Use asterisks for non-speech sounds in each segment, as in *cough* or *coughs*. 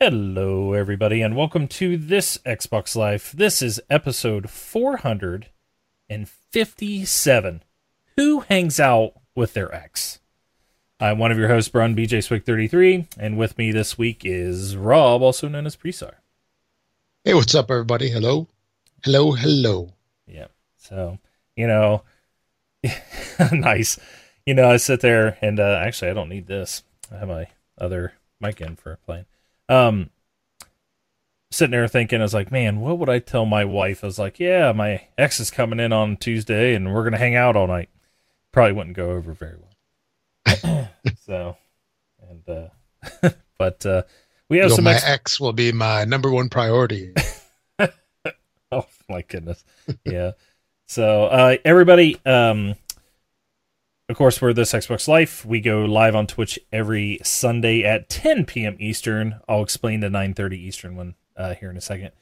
Hello, everybody, and welcome to this Xbox Life. This is episode 457. Who hangs out with their ex? I'm one of your hosts, Brun BJ Swick 33, and with me this week is Rob, also known as Presar. Hey, what's up, everybody? Hello, hello, hello. Yeah. So, you know, *laughs* nice. You know, I sit there and uh, actually, I don't need this. I have my other mic in for playing. Um, sitting there thinking, I was like, man, what would I tell my wife? I was like, yeah, my ex is coming in on Tuesday and we're gonna hang out all night. Probably wouldn't go over very well. *coughs* so, and uh, *laughs* but uh, we have Yo, some. my ex- ex will be my number one priority. *laughs* oh my goodness, yeah. So uh, everybody, um, of course, we're this Xbox Life. We go live on Twitch every Sunday at 10 p.m. Eastern. I'll explain the 9:30 Eastern one uh, here in a second.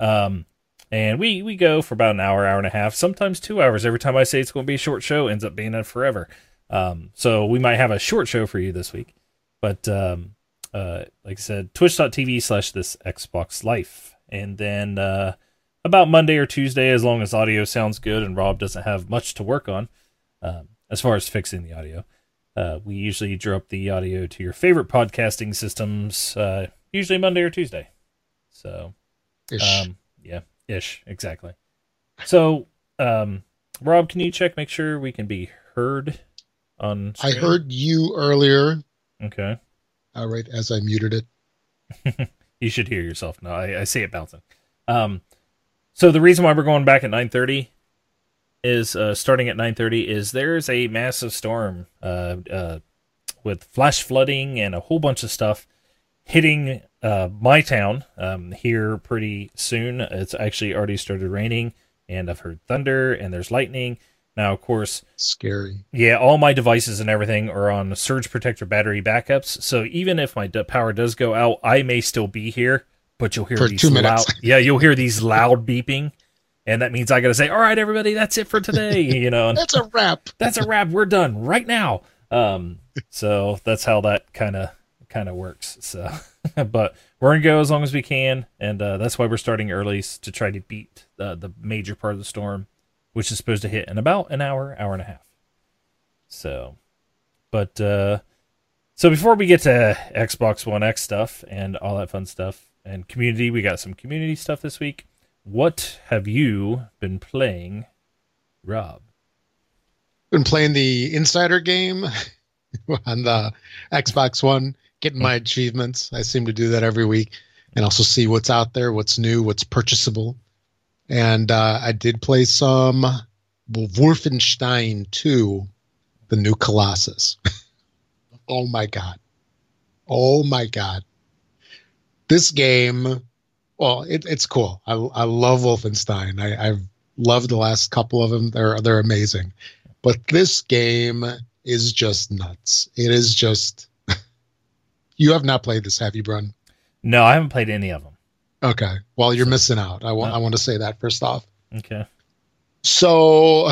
Um, and we we go for about an hour, hour and a half, sometimes two hours. Every time I say it's going to be a short show, ends up being a forever. Um, so we might have a short show for you this week, but um, uh, like I said, Twitch.tv slash this Xbox Life, and then uh, about Monday or Tuesday, as long as audio sounds good and Rob doesn't have much to work on. Um, as far as fixing the audio. Uh, we usually drop the audio to your favorite podcasting systems, uh, usually Monday or Tuesday. So, Ish. um, yeah, ish, exactly. So, um, Rob, can you check, make sure we can be heard on? I heard you earlier, Okay, All right, as I muted it. *laughs* you should hear yourself now. I, I see it bouncing. Um, so the reason why we're going back at nine thirty is uh, starting at 9:30 is there's a massive storm uh, uh, with flash flooding and a whole bunch of stuff hitting uh, my town um, here pretty soon. It's actually already started raining, and I've heard thunder and there's lightning. Now, of course, Scary. yeah, all my devices and everything are on surge protector battery backups. So even if my d- power does go out, I may still be here, but you'll hear For these two loud. minutes. Yeah, you'll hear these loud beeping, and that means I got to say, "All right, everybody, that's it for today." *laughs* You know, That's a wrap. that's a wrap. We're done right now. Um, so that's how that kind of kind of works. So, *laughs* but we're gonna go as long as we can, and uh, that's why we're starting early to try to beat uh, the major part of the storm, which is supposed to hit in about an hour, hour and a half. So, but uh, so before we get to Xbox One X stuff and all that fun stuff and community, we got some community stuff this week. What have you been playing, Rob? Been playing the Insider game *laughs* on the Xbox One, getting my achievements. I seem to do that every week, and also see what's out there, what's new, what's purchasable. And uh, I did play some Wolfenstein 2, the new Colossus. *laughs* oh my god! Oh my god! This game, well, it, it's cool. I I love Wolfenstein. I, I've loved the last couple of them. They're they're amazing, but this game is just nuts. It is just. *laughs* you have not played this, have you, Brun? No, I haven't played any of them. Okay. Well, you're So- missing out. I want. I want to say that first off. Okay. So,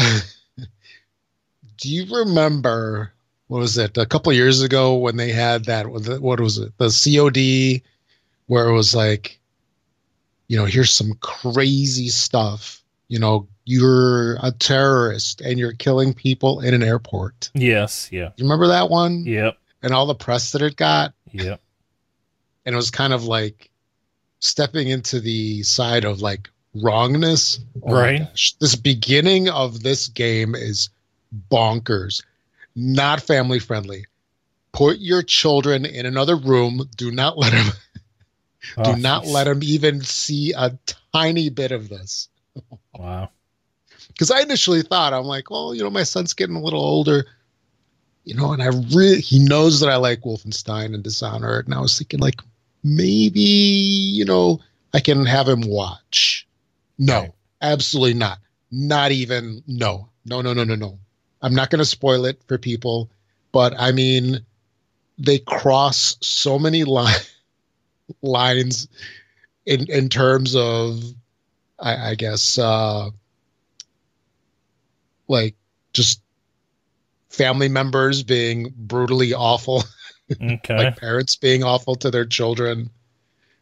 *laughs* do you remember what was it a couple years ago when they had that? What was it? The COD, where it was like, you know, here's some crazy stuff. You know, you're a terrorist and you're killing people in an airport. Yes. Yeah. You remember that one? Yep. And all the press that it got, Yep. and it was kind of like stepping into the side of like wrongness. Oh Right. gosh. This beginning of this game is bonkers, not family friendly. Put your children in another room. Do not let them. Do Oh, not let them even see a tiny bit of this. Wow. Because I initially thought I'm like, well, you know, my son's getting a little older, you know, and I really he knows that I like Wolfenstein and Dishonored, and I was thinking like maybe you know I can have him watch. No, Right. absolutely not. Not even no, no, no, no, no, no. I'm not going to spoil it for people, but I mean, they cross so many *laughs* li- lines in in terms of, I, I guess, uh, like just family members being brutally awful, Okay. *laughs* like parents being awful to their children.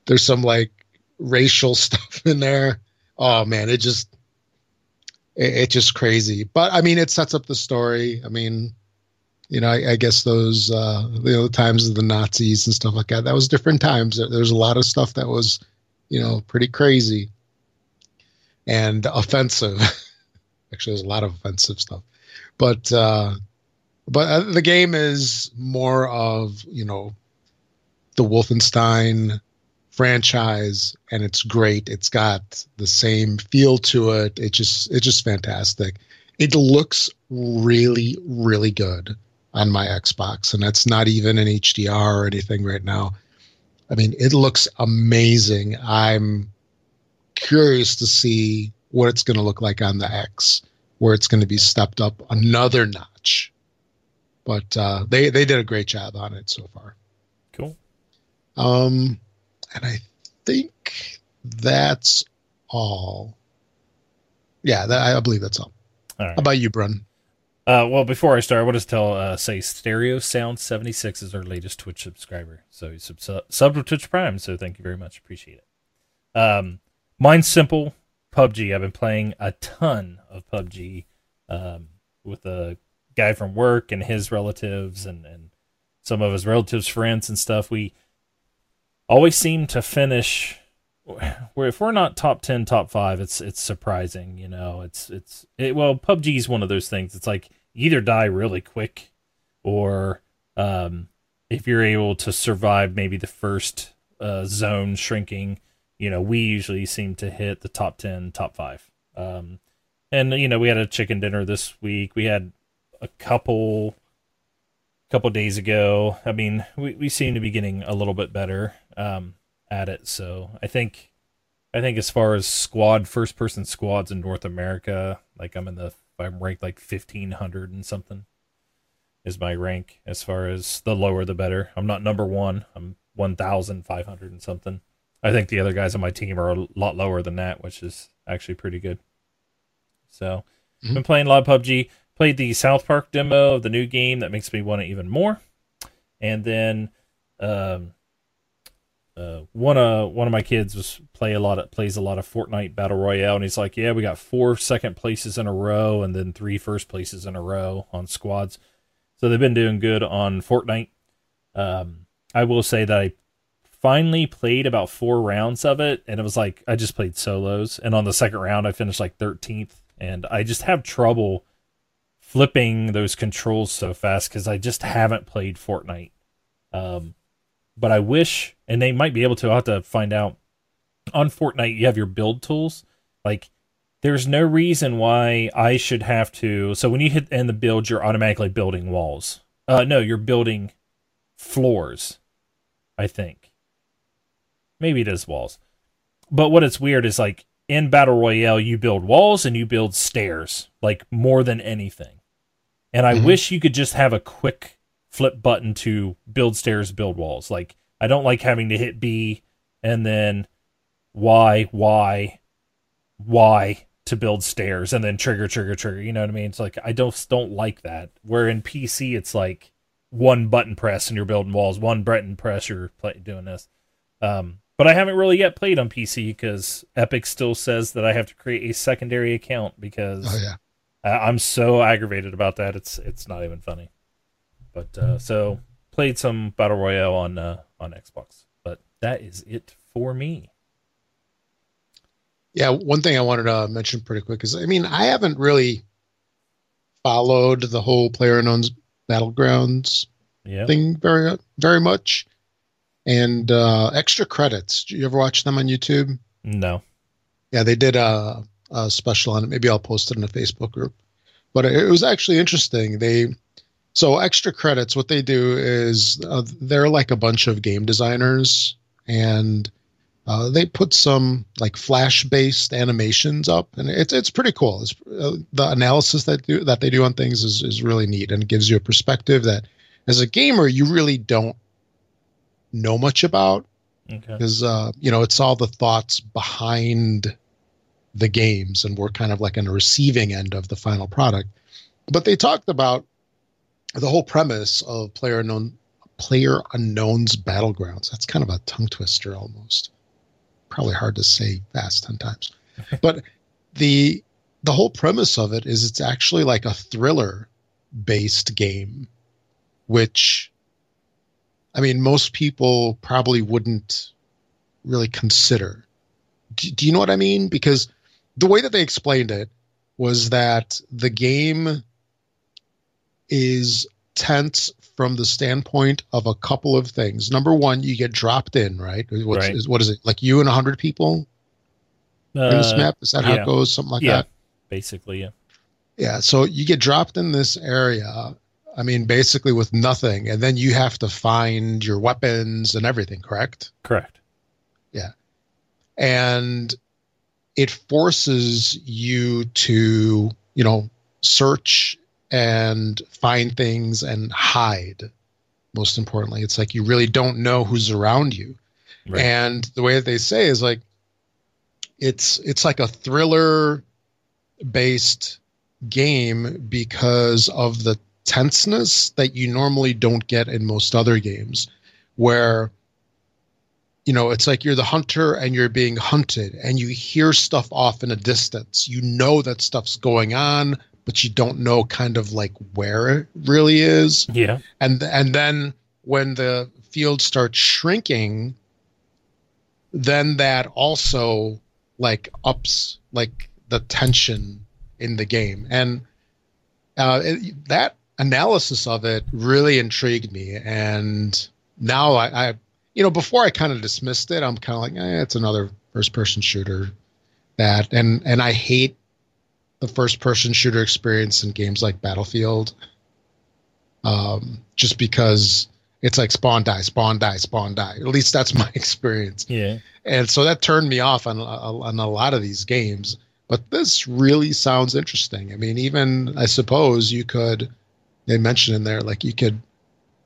there's some like racial *laughs* stuff in there. Oh man, it just it, it's just crazy. But I mean, it sets up the story. I mean, you know, I, I guess those uh, you know times of the Nazis and stuff like that. That was different times. There's a lot of stuff that was, you know, pretty crazy and offensive. *laughs* Actually, there's a lot of offensive stuff, but uh, but uh, the game is more of you know the Wolfenstein franchise and it's great it's got the same feel to it it just it's just fantastic it looks really really good on my xbox and that's not even an hdr or anything right now i mean it looks amazing i'm curious to see what it's going to look like on the x where it's going to be stepped up another notch but uh, they they did a great job on it so far Cool. um, and I think that's all. Yeah, that, I believe that's all. All right. How about you, Brun? Uh, well, before I start, I want to tell uh, say Stereo Sound seventy six is our latest Twitch subscriber. So he's sub sub to Twitch Prime. So thank you very much. Appreciate it. Um, mine's simple. PUBG. I've been playing a ton of PUBG um, with a guy from work and his relatives and and some of his relatives' friends and stuff. We always seem to finish *laughs* where if we're not top 10 top 5 it's it's surprising you know? It's it's it, well PUBG is one of those things. It's like either die really quick or um if you're able to survive maybe the first uh, zone shrinking you know we usually seem to hit the top 10 top 5 um and you know we had a chicken dinner this week. We had a couple couple days ago. I mean we, we seem to be getting a little bit better. Um, at it. So I think, I think as far as squad, first person squads in North America, like I'm in the, I'm ranked like 1500 and something is my rank as far as the lower the better. I'm not number one. I'm 1,500 and something. I think the other guys on my team are a lot lower than that, which is actually pretty good. So, mm-hmm. been playing a lot of PUBG. Played the South Park demo of the new game that makes me want it even more. And then um, uh, one uh one of my kids was play a lot of plays a lot of Fortnite Battle Royale, and he's like, "Yeah, we got four second places in a row, and then three first places in a row on squads." So they've been doing good on Fortnite. Um, I will say that I finally played about four rounds of it, and it was like I just played solos, and on the second round I finished like 13th, and I just have trouble flipping those controls so fast because I just haven't played Fortnite. Um, but I wish, and they might be able to. I'll have to find out. On Fortnite, you have your build tools. Like, there's no reason why I should have to. So when you hit end the build, you're automatically building walls. Uh, no, you're building floors. I think. Maybe it is walls. But what it's weird is like in Battle Royale, you build walls and you build stairs, like more than anything. And I mm-hmm. wish you could just have a quick flip button to build stairs, build walls. Like I don't like having to hit B and then Y, Y, Y to build stairs and then trigger, trigger, trigger. You know what I mean? It's like I don't don't like that. Where in PC it's like one button press and you're building walls, one button press you're play, doing this. Um, but I haven't really yet played on PC because Epic still says that I have to create a secondary account because oh, yeah. I'm so aggravated about that. It's it's not even funny. But uh, so played some battle royale on uh, on Xbox, but that is it for me. Yeah, one thing I wanted to mention pretty quick is I mean I haven't really followed the whole player unknown's battlegrounds yeah. thing very very much. And uh, extra credits. Do you ever watch them on YouTube? No. Yeah, they did a, a special on it. Maybe I'll post it in a Facebook group. But it was actually interesting. They so extra credits, what they do is uh, they're like a bunch of game designers, and uh, they put some like flash based animations up, and it's it's pretty cool. It's, uh, the analysis that do that they do on things is is really neat, and it gives you a perspective that as a gamer you really don't know much about because okay. uh, you know it's all the thoughts behind the games, and we're kind of like on the receiving end of the final product. But they talked about the whole premise of player unknown player unknown's battlegrounds that's kind of a tongue twister almost probably hard to say fast 10 times. *laughs* but the the whole premise of it is it's actually like a thriller based game which I mean most people probably wouldn't really consider. Do, do you know what I mean? Because the way that they explained it was that the game is tense from the standpoint of a couple of things. Number one, you get dropped in, right? What's, Right. Is, what is it? Like you and a hundred people in this Uh, map? Is that how it goes? Something like yeah, that. basically, yeah. Yeah. So you get dropped in this area. I mean, basically with nothing, and then you have to find your weapons and everything. Correct? Correct. Yeah. And it forces you to you know search and find things and hide most importantly. It's like you really don't know who's around you. Right. and the way that they say is like it's it's like a thriller based game because of the tenseness that you normally don't get in most other games where you know it's like you're the hunter and you're being hunted and you hear stuff off in a distance. You know that stuff's going on but you don't know kind of like where it really is. Yeah. and and then when the field starts shrinking then that also like ups like the tension in the game. And uh, it, that analysis of it really intrigued me. And now I, I you know before i kind of dismissed it i'm kind of like eh, it's another first person shooter that and and i hate the first person shooter experience in games like battlefield um just because it's like spawn die spawn die spawn die. At least that's *laughs* my experience. Yeah. and so that turned me off on on a lot of these games but this really sounds interesting. I mean even i suppose you could they mentioned in there like you could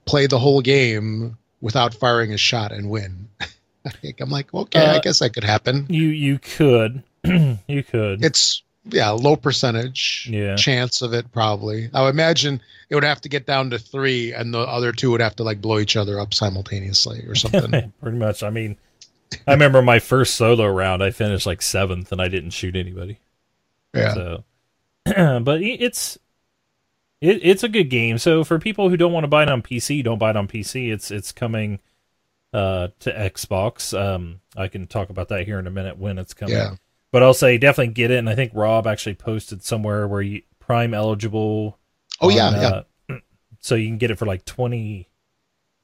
play the whole game without firing a shot and win. *laughs* I think i'm like okay i Uh, guess that could happen. You you could *clears throat* you could. it's yeah low percentage Yeah. chance of it probably i would imagine it would have to get down to three and the other two would have to like blow each other up simultaneously or something *laughs* Pretty much. I mean, I remember my first solo round. I finished like seventh, and I didn't shoot anybody. yeah So, *clears throat* but it's it, it's a good game. So for people who don't want to buy it on PC, don't buy it on PC. It's it's coming uh, to Xbox. Um, I can talk about that here in a minute when it's coming. Yeah. But I'll say definitely get it. And I think Rob actually posted somewhere where you Prime eligible. oh on, yeah yeah uh, *clears throat* So you can get it for like twenty.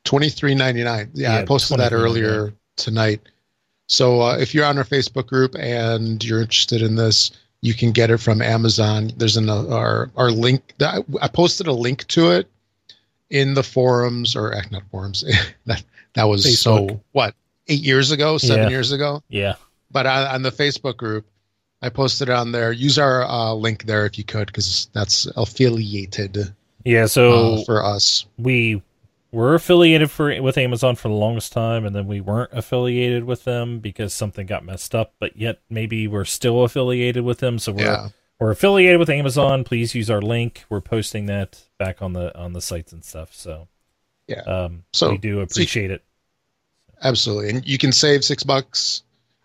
Twenty three ninety nine. Yeah, I posted that earlier tonight. So uh, if you're on our Facebook group and you're interested in this, you can get it from Amazon. There's an uh, our our link. That, I posted a link to it in the forums or eh, not forums. *laughs* that that was Facebook. so what eight years ago, seven Yeah. years ago. Yeah. But on, on the Facebook group, I posted it on there. Use our uh, link there if you could, because that's affiliated Yeah. So uh, for us. we were affiliated for with Amazon for the longest time, and then we weren't affiliated with them because something got messed up. But yet maybe we're still affiliated with them, so we're Yeah. we're affiliated with Amazon. Please use our link. We're posting that back on the on the sites and stuff. So Yeah. um, So- we do appreciate it. Absolutely. And you can save six bucks.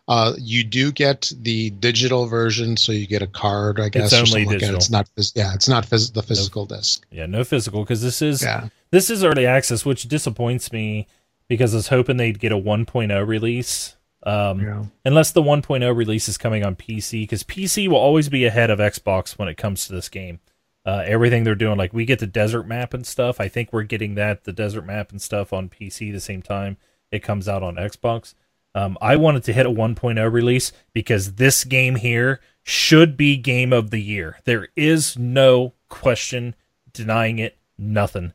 Uh, you do get the digital version, so you get a card, I guess. or only digital. It's not, yeah, it's not phys- the physical disc. Yeah, no physical because this is Yeah. this is early access, which disappoints me because I was hoping they'd get a 1.0 release. Um, Yeah. unless the 1.0 release is coming on PC, because PC will always be ahead of Xbox when it comes to this game. Uh, everything they're doing, like we get the desert map and stuff. I think we're getting that the desert map and stuff on PC the same time it comes out on Xbox. Um, I wanted to hit a 1.0 release because this game here should be game of the year. There is no question denying it. Nothing.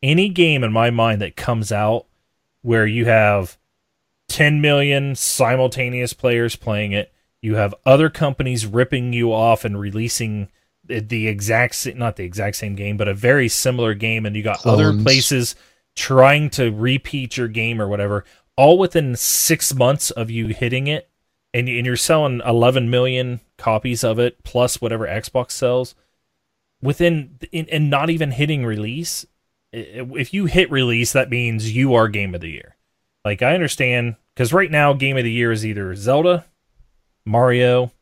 Any game in my mind that comes out where you have 10 million simultaneous players playing it. You have other companies ripping you off and releasing the, the exact not the exact same game, but a very similar game, and you got other places trying to repeat your game or whatever, all within six months of you hitting it, and, and you're selling 11 million copies of it plus whatever Xbox sells within in, and not even hitting release. If you hit release, that means you are game of the year. Like I understand because right now game of the year is either Zelda, Mario,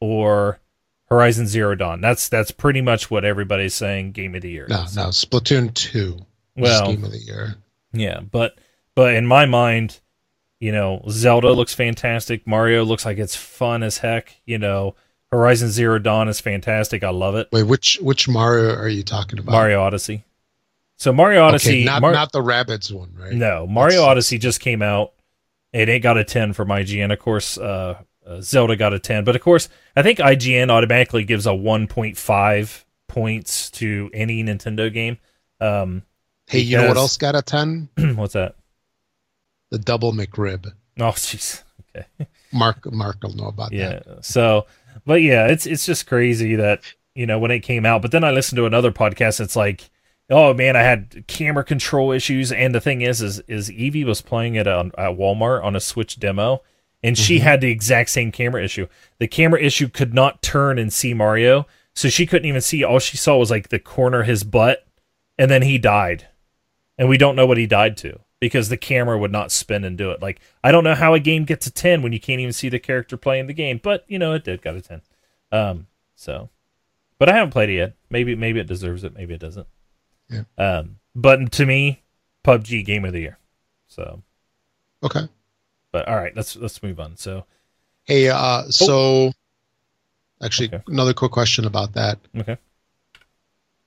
or Horizon Zero Dawn. That's that's pretty much what everybody's saying game of the year. No, is. no, Splatoon two. Well, game of the year. Yeah, but but in my mind, you know, Zelda looks fantastic. Mario looks like it's fun as heck. You know, Horizon Zero Dawn is fantastic. I love it. Wait, which which Mario are you talking about? Mario Odyssey. So Mario Odyssey, Okay, not Mar- not the rabbits one, right? no, Mario That's- Odyssey just came out, it got a ten from IGN. Of course, uh, uh, Zelda got a ten, but of course, I think IGN automatically gives a one point five points to any Nintendo game. Um, Hey, you know what else got a ten? *clears throat* what's that? The double McRib. *laughs* Oh, jeez. Okay. Mark Mark will know about yeah that. Yeah. So but yeah it's it's just crazy that you know when it came out but then i listened to another podcast it's like oh man i had camera control issues and the thing is is is evie was playing it on, at walmart on a switch demo and she Mhm. had the exact same camera issue the camera issue could not turn and see mario so she couldn't even see all she saw was like the corner of his butt and then he died and we don't know what he died to because the camera would not spin and do it. Like I don't know how a game gets a 10 when you can't even see the character playing the game, but you know it did got a 10. Um so but I haven't played it yet. Maybe maybe it deserves it, maybe it doesn't. Yeah. Um but to me PUBG game of the year. So Okay. but all right, let's let's move on. So Hey, uh, so actually, Okay. another quick question about that. okay.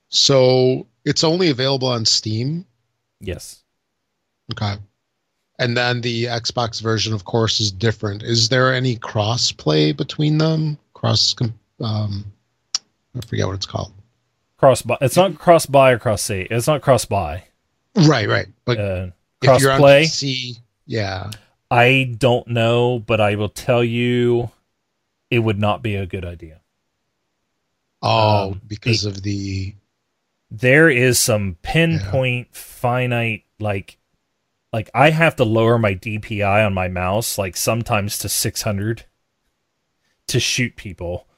So it's only available on Steam. Yes. Okay. And then the Xbox version, of course, is different. Is there any cross play between them? Cross, um, I forget what it's called. Cross buy. It's not cross buy or cross save. It's not cross buy. Right, right. But Uh if cross play. PC, yeah. I don't know, but I will tell you it would not be a good idea. Oh, Um, because of the there is some pinpoint finite like like I have to lower my DPI on my mouse like sometimes to 600 to shoot people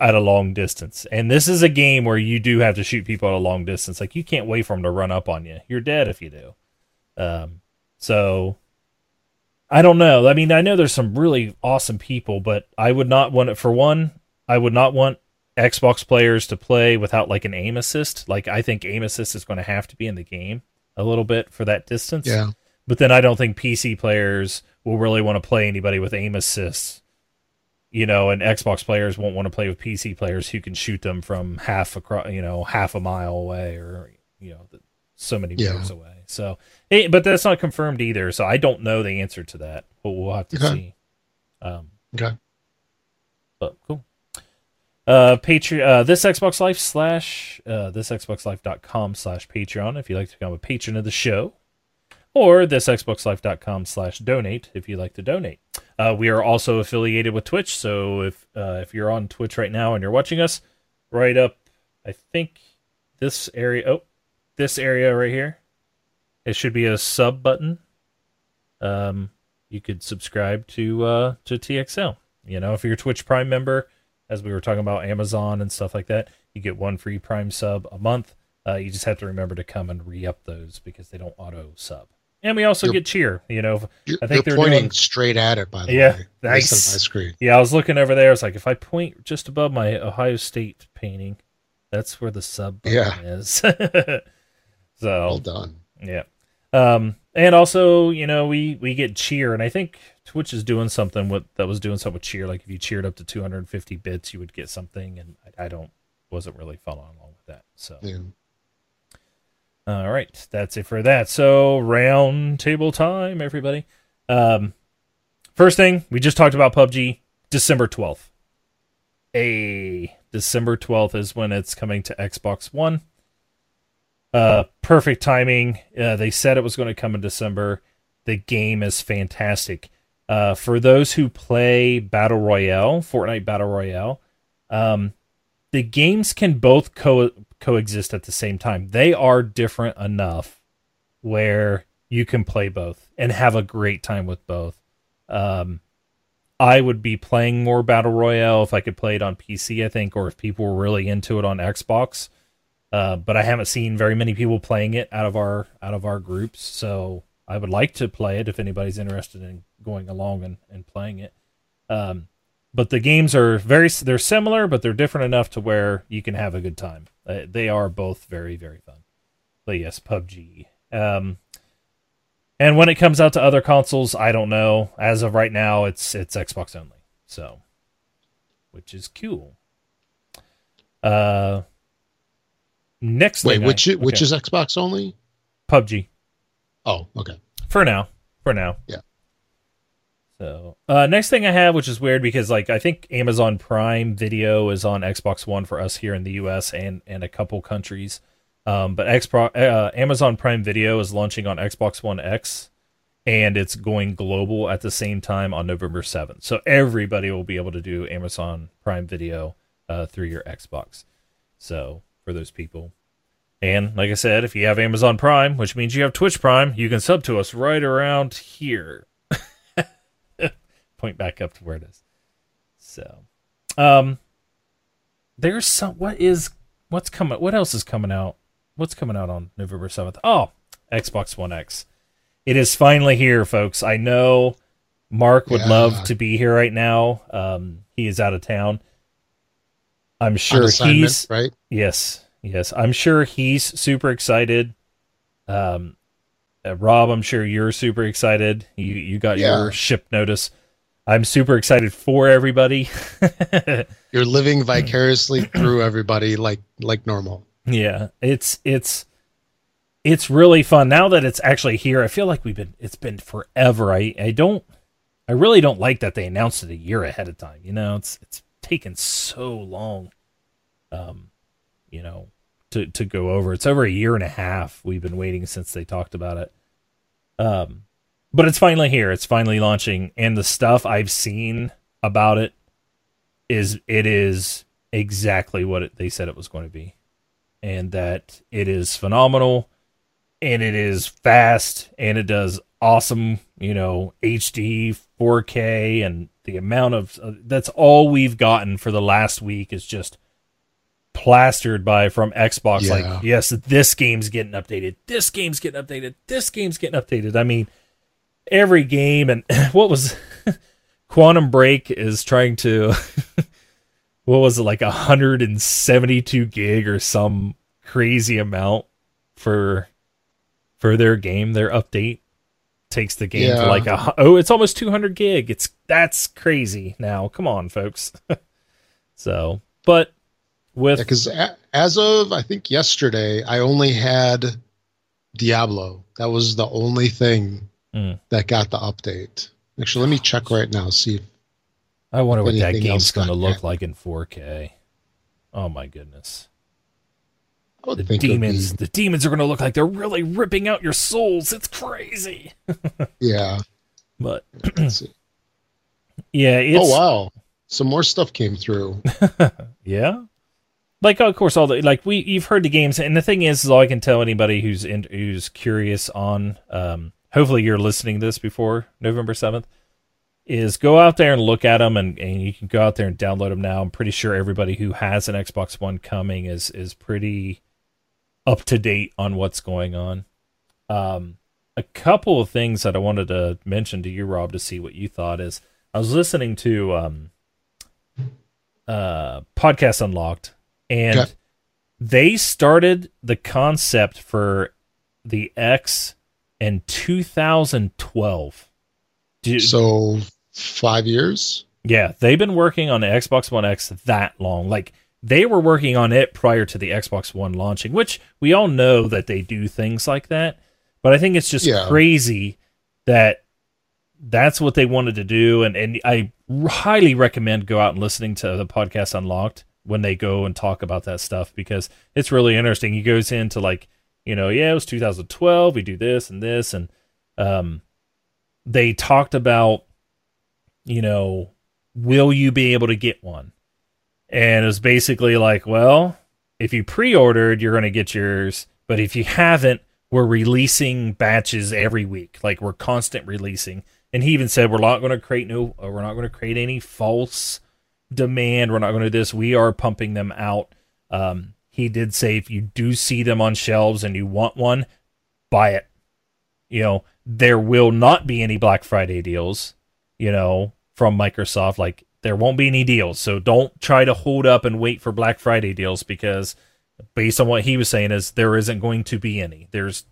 at a long distance. And this is a game where you do have to shoot people at a long distance. Like you can't wait for them to run up on you. You're dead if you do. Um so I don't know. I mean, I know there's some really awesome people, but I would not want it for one. I would not want Xbox players to play without like an aim assist. Like I think aim assist is going to have to be in the game a little bit for that distance. yeah. But then I don't think PC players will really want to play anybody with aim assists. You know, and Xbox players won't want to play with PC players who can shoot them from half across, you know, half a mile away or you know, so many Yeah. meters away. So, eh, but that's not confirmed either. So I don't know the answer to that. But we'll have to Okay. see. Um, Okay. but cool. Uh, Patreon, uh, this Xbox Life slash, uh, this Xboxlife.com slash Patreon if you'd like to become a patron of the show, or this Xboxlife.com slash donate if you'd like to donate. Uh, we are also affiliated with Twitch, so if uh, if you're on Twitch right now and you're watching us, right up, I think this area, oh, this area right here, it should be a sub button. Um, you could subscribe to uh to TXL. You know, if you're a Twitch Prime member, as we were talking about Amazon and stuff like that, you get one free Prime sub a month. Uh, you just have to remember to come and re-up those because they don't auto sub. And we also get cheer. You know, I think they're pointing doing- straight at it, by the Yeah, way. yeah, Nice my screen. yeah, I was looking over there. It's like if I point just above my Ohio State painting, that's where the sub Yeah. is. *laughs* so Well done. Yeah. Um, and also, you know, we we get cheer, and I think Twitch is doing something with that was doing something with cheer. Like if you cheered up to 250 bits, you would get something, and I, I don't wasn't really following along with that. So, Yeah. All right, that's it for that. So, round table time, everybody. Um, first thing we just talked about PUBG, December 12th. A December 12th is when it's coming to Xbox One. Uh, perfect timing. Uh, they said it was going to come in December. The game is fantastic. Uh, for those who play Battle Royale, Fortnite Battle Royale, um, the games can both co- coexist at the same time. They are different enough where you can play both and have a great time with both. Um, I would be playing more Battle Royale if I could play it on PC, I think, or if people were really into it on Xbox. Uh, but I haven't seen very many people playing it out of our out of our groups, so I would like to play it if anybody's interested in going along and, and playing it. Um, but the games are very they're similar, but they're different enough to where you can have a good time. Uh, they are both very very fun. But yes, PUBG. Um, and when it comes out to other consoles, I don't know. As of right now, it's it's Xbox only. So, which is cool. Uh, next Wait, thing which i- which okay. is Xbox only? PUBG Oh, okay. for now. For now. Yeah. So, uh, next thing I have, which is weird because like I think Amazon Prime Video is on Xbox One for us here in the U.S. and and a couple countries. Um, but Xbox, uh, Amazon Prime Video is launching on Xbox One X, and it's going global at the same time on November seventh. So everybody will be able to do Amazon Prime Video uh, through your Xbox. So for those people, and like I said, if you have Amazon Prime, which means you have Twitch Prime, you can sub to us right around here. Point back up to where it is. So, um, there's some. What is what's coming? What else is coming out? What's coming out on November seventh? Oh, Xbox One X. It is finally here, folks. I know Mark would Yeah. love to be here right now. Um, he is out of town. I'm sure he's right. Yes, yes. I'm sure he's super excited. Um, uh, Rob, I'm sure you're super excited. You you got Yeah. your ship notice. I'm super excited for everybody. *laughs* You're living vicariously through everybody like like normal. yeah, it's it's it's really fun now that it's actually here. I feel like we've been it's been forever. I I don't I really don't like that they announced it a year ahead of time. You know, it's it's taken so long. Um, you know, to to go over. It's over a year and a half we've been waiting since they talked about it. Um, but it's finally here. It's finally launching, and the stuff I've seen about it is it is exactly what it, they said it was going to be, and that it is phenomenal, and it is fast, and it does awesome, you know, HD 4K, and the amount of uh, that's all we've gotten for the last week is just plastered by from Xbox. Yeah. Like, yes, this game's getting updated. This game's getting updated. This game's getting updated. I mean, every game and *laughs* what was *laughs* Quantum Break is trying to *laughs* what was it like 172 gig or some crazy amount for for their game, their update takes the game to like a oh, it's almost 200 gig. It's that's crazy now. Come on, folks. so, but with Because as of I think yesterday, I only had Diablo. That was the only thing Mm. that got the update. Actually, let me check right now. See if I wonder what that game's going to look yet. like in 4K. Oh my goodness. The think it would demons, the demons are going to look like they're really ripping out your souls. It's crazy. *laughs* yeah. But yeah, *clears throat* it's oh wow, some more stuff came through. *laughs* yeah. Like of course all the like we you've heard the games and the thing is, is all I can tell anybody who's in who's curious on um hopefully you're listening to this before November 7th is go out there and look at them and, and you can go out there and download them now. I'm pretty sure everybody who has an Xbox One coming is is pretty up to date on what's going on. Um a couple of things that I wanted to mention to you Rob to see what you thought is I was listening to um uh podcast unlocked and Okay. they started the concept for the X in 2012. Dude, So five years. yeah, they've been working on the Xbox One X that long. Like they were working on it prior to the Xbox One launching, which we all know that they do things like that. But I think it's just Yeah. crazy that that's what they wanted to do and and I highly recommend go out and listening to the podcast Unlocked when they go and talk about that stuff because it's really interesting. He goes into like, you know, yeah, it was 2012, we do this and this and um they talked about you know, will you be able to get one? And it was basically like, well, if you pre-ordered, you're going to get yours, but if you haven't, we're releasing batches every week. Like we're constant releasing. And he even said we're not going to create no uh, we're not going to create any false demand. We're not going to do this. We are pumping them out. Um, he did say if you do see them on shelves and you want one, buy it. you know, there will not be any Black Friday deals, you know, from Microsoft. Like there won't be any deals. So don't try to hold up and wait for Black Friday deals because based on what he was saying is there isn't going to be any. There's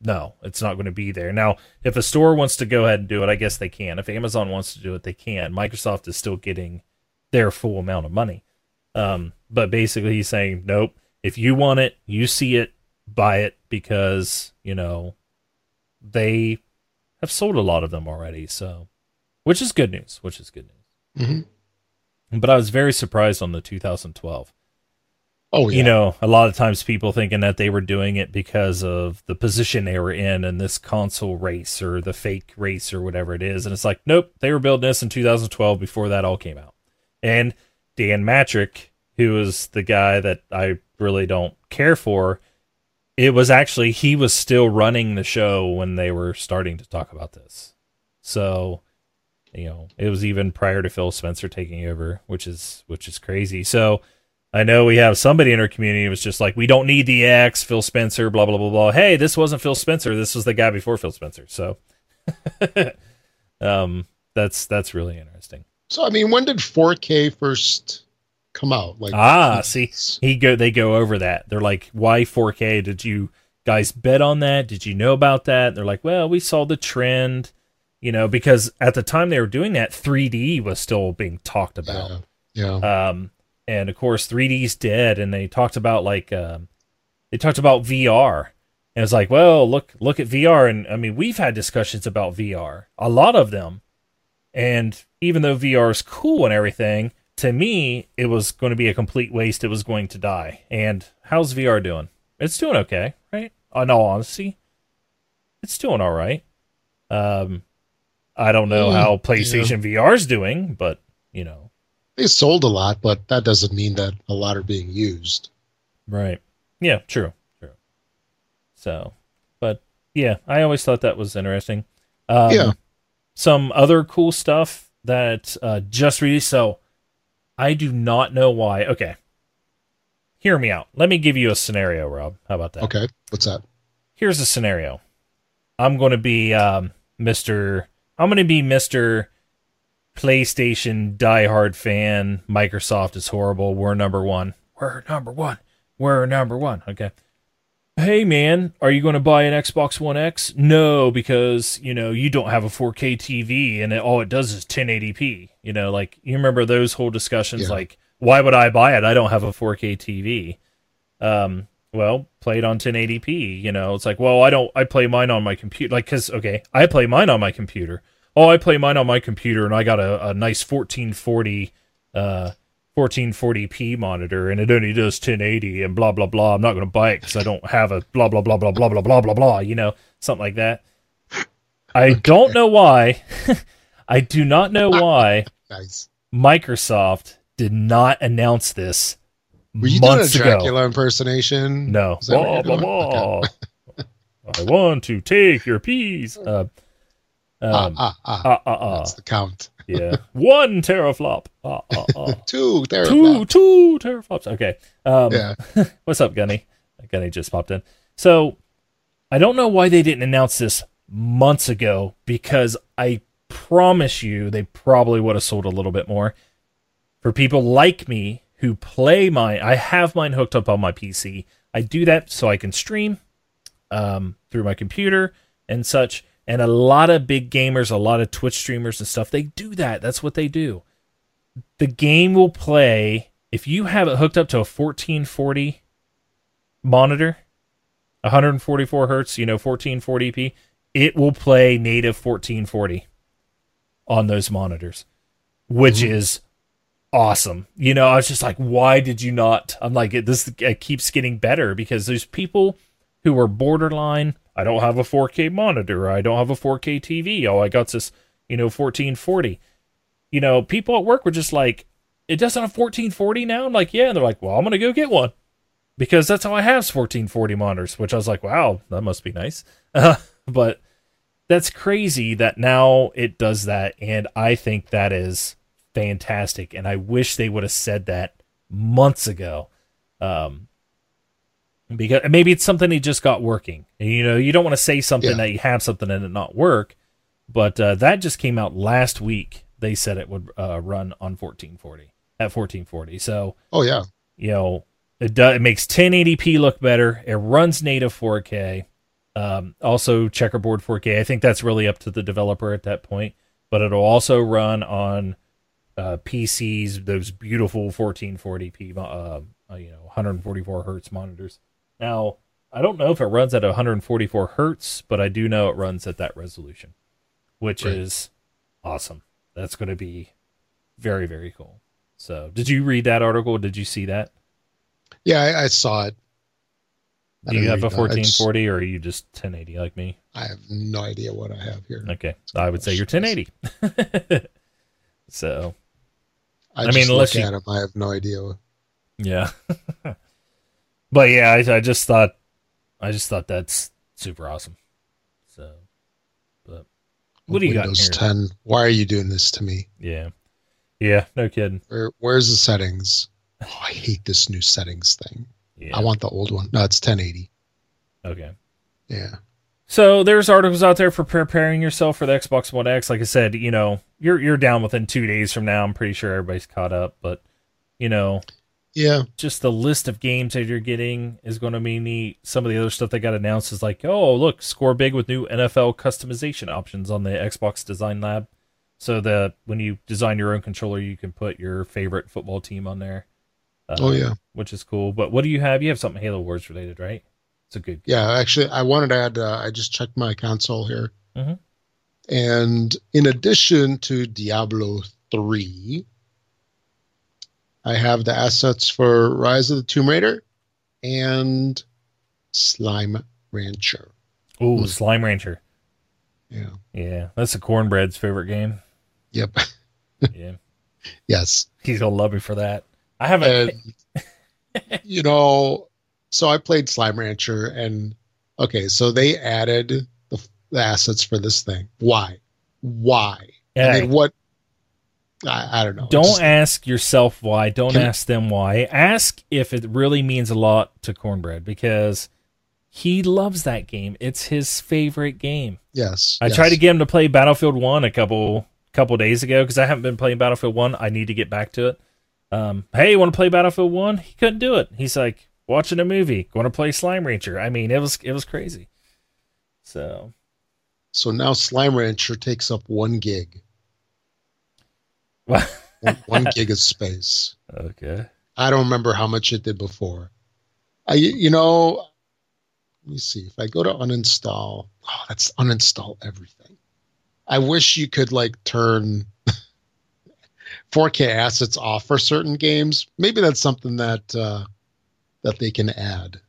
no, it's not going to be there. Now, if a store wants to go ahead and do it, I guess they can. If Amazon wants to do it, they can. Microsoft is still getting their full amount of money. Um, but basically, he's saying, nope. If you want it, you see it, buy it because you know they have sold a lot of them already. So, which is good news. Which is good news. Mm-hmm. But I was very surprised on the 2012. Oh, yeah. You know, a lot of times people thinking that they were doing it because of the position they were in in this console race or the fake race or whatever it is. And it's like, nope, they were building this in 2012 before that all came out. And Don Mattrick, who is the guy that I really don't care for, it was actually, he was still running the show when they were starting to talk about this. So, you know, it was even prior to Phil Spencer taking over, which is, which is crazy. So, I know we have somebody in our community was just like, we don't need the X, Phil Spencer, blah, blah, blah, blah. Hey, this wasn't Phil Spencer. This was the guy before Phil Spencer. So *laughs* um, that's that's really interesting. So, I mean, when did 4K first come out? Like, ah, see, he go they go over that. They're like, why 4K? Did you guys bet on that? Did you know about that? And they're like, well, we saw the trend, you know, because at the time they were doing that, 3D was still being talked about. Yeah. yeah. Um, and of course 3D's dead and they talked about like um, they talked about VR and it's like well look look at VR and I mean we've had discussions about VR a lot of them and even though VR is cool and everything to me it was going to be a complete waste it was going to die and how's VR doing it's doing okay right in all honesty it's doing all right um I don't know Mm, how PlayStation VR is doing but you know They sold a lot, but that doesn't mean that a lot are being used. Right. Yeah, true. True. So, but yeah, I always thought that was interesting. Um, Yeah. Some other cool stuff that uh, just released. So, I do not know why. Okay. Hear me out. Let me give you a scenario, Rob. How about that? Okay. What's that? Here's a scenario. I'm going to be um, Mr. I'm going to be Mr. PlayStation diehard fan. Microsoft is horrible. We're number one. We're number one. We're number one. Okay. Hey man, are you going to buy an Xbox One X? No, because you know you don't have a 4K TV, and it, all it does is 1080p. You know, like you remember those whole discussions. Yeah. Like, why would I buy it? I don't have a 4K TV. Um, well, play it on 1080p. You know, it's like, well, I don't. I play mine on my computer. Like, cause okay, I play mine on my computer. Oh, I play mine on my computer, and I got a, a nice 1440, uh, 1440p monitor, and it only does 1080, and blah blah blah. I'm not going to buy it because I don't have a blah blah blah blah blah blah blah blah blah. You know, something like that. I don't know why. *laughs* I do not know why Nice. Microsoft did not announce this Were you doing a months ago. Dracula impersonation? No. Blah, blah, blah. I want to take your peas. Uh, Ah, um, ah, ah. uh, uh, uh, That's the count. yeah. One teraflop. Uh, uh, uh. *laughs* Two. There. two, two teraflops. Okay. Um, Yeah. *laughs* What's up, Gunny? Gunny just popped in. So I don't know why they didn't announce this months ago because I promise you they probably would have sold a little bit more. For people like me who play mine, I have mine hooked up on my PC. I do that so I can stream um, through my computer and such. And a lot of big gamers, a lot of Twitch streamers and stuff, they do that. That's what they do. The game will play if you have it hooked up to a 1440 monitor, 144 hertz, you know, 1440p, it will play native 1440 on those monitors, which Mhm. is awesome. You know, I was just like, why did you not? I'm like, it, this it keeps getting better because there's people who are borderline. I don't have a 4K monitor. I don't have a 4K TV. Oh, I got this, you know, 1440. You know, people at work were just like, it doesn't have 1440 now. I'm like, yeah. And they're like, well, I'm gonna go get one because that's how I have 1440 monitors. Which I was like, wow, that must be nice. Uh, *laughs* but that's crazy that now it does that, and I think that is fantastic. And I wish they would have said that months ago. Um, because maybe it's something he just got working. And, you know, you don't want to say something Yeah. that you have something and it not work. But uh, that just came out last week. They said it would uh, run on 1440 at 1440. So Oh yeah. you know it does it makes 1080p look better. It runs native 4K. Um, also checkerboard 4K. I think that's really up to the developer at that point. But it'll also run on uh, PCs, those beautiful 1440p, uh, uh, you know, 144 hertz monitors. Now, I don't know if it runs at 144 hertz, but I do know it runs at that resolution, which Right. is awesome. That's going to be very, very cool. So, did you read that article? Did you see that? Yeah, I, I saw it. I Do you have a read that. I just- 1440 or are you just 1080 like me? I have no idea what I have here. Okay. I would say you're 1080. *laughs* so, I, I just mean, unless look you- at him, I have no idea. yeah. *laughs* but yeah, I, I just thought, I just thought that's super awesome. What do you got in Windows here? 10. Why are you doing this to me? Yeah. Yeah. No kidding. Where, where's the settings? Oh, I hate this new settings thing. Yeah. I want the old one. No, it's 1080. okay. Yeah. So there's articles out there for preparing yourself for the Xbox One X. Like I said, you know, you're you're down within two days from now. I'm pretty sure everybody's caught up, but you know, Yeah. just the list of games that you're getting is going to be neat. Some of the other stuff that got announced is like, oh, look, score big with new NFL customization options on the Xbox Design Lab. So that when you design your own controller, you can put your favorite football team on there. Uh, Oh, yeah. which is cool. But what do you have? You have something Halo Wars related, right? It's a good. Yeah. Actually, I wanted to add, uh, I just checked my console here. Mhm. And in addition to Diablo 3, I have the assets for Rise of the Tomb Raider and Slime Rancher. Oh, Hmm. Slime Rancher. Yeah. Yeah, that's a cornbread's favorite game. Yep. *laughs* Yeah, yes. he's gonna love me for that. I haven't. And, *laughs* you know, so I played Slime Rancher, and okay, so they added the, the assets for this thing. Why? Why? I Hey, mean, what? I, I don't know. don't Just- ask yourself why. Don't ask them why. Ask if it really means a lot to cornbread because he loves that game. It's his favorite game. yes. I yes. tried to get him to play Battlefield One a couple couple days ago because I haven't been playing Battlefield One. I need to get back to it. Um, hey, want to play Battlefield One? He couldn't do it. He's like watching a movie, going to play Slime Rancher. I mean, it was it was crazy. So So now Slime Rancher takes up one gig, one, *laughs* one gig of space. okay. I don't remember how much it did before. I, you know, let me see. If I go to uninstall, oh, that's uninstall everything. I wish you could like turn *laughs* 4K assets off for certain games. Maybe that's something that uh, that they can add.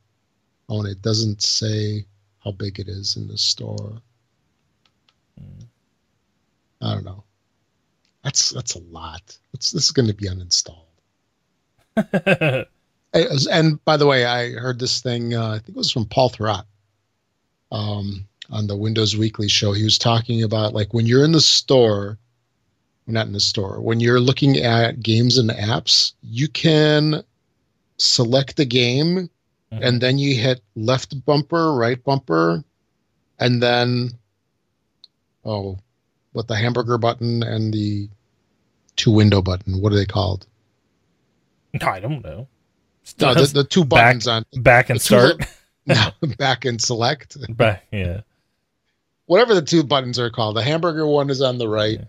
Oh, and it doesn't say how big it is in the store. Hmm. I don't know. That's that's a lot. It's, this is going to be uninstalled. *laughs* As- And by the way, I heard this thing. Uh, I think it was from Paul Thurrott um, on the Windows Weekly show. He was talking about like when you're in the store, not in the store, when you're looking at games and apps, you can select the game and then you hit left bumper, right bumper, and then oh, with the hamburger button and the two window button. What are they called? I don't know. No, the, the two Back- buttons on back and start. *laughs* no, back and select. *laughs* back, yeah. Whatever the two buttons are called. The hamburger one is on the right. Yeah.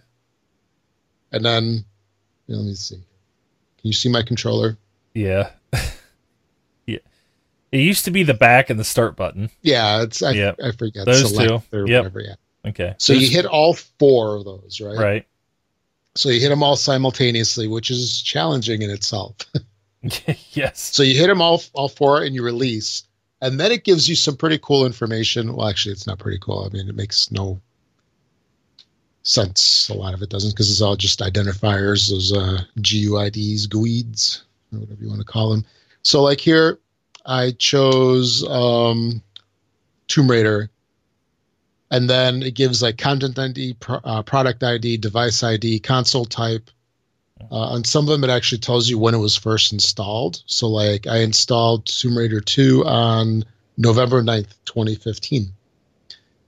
And then let me see. Can you see my controller? Yeah. *laughs* yeah. It used to be the back and the start button. Yeah, it's I, Yep. I forget. Those select two. or Yep. whatever, yeah. Okay. So you hit all four of those, right? right. So you hit them all simultaneously, which is challenging in itself. *laughs* *laughs* yes. So you hit them all all four and you release, and then it gives you some pretty cool information. Well, actually, it's not pretty cool. I mean, it makes no sense. A lot of it doesn't because it's all just identifiers, those uh, GUIDs, GUIDs, or whatever you want to call them. So, like here, I chose um, Tomb Raider, and then it gives like content ID, pro- uh, product ID, device ID, console type, Uh, on some of them, it actually tells you when it was first installed. So, like, I installed Tomb Raider 2 on November 9th, 2015.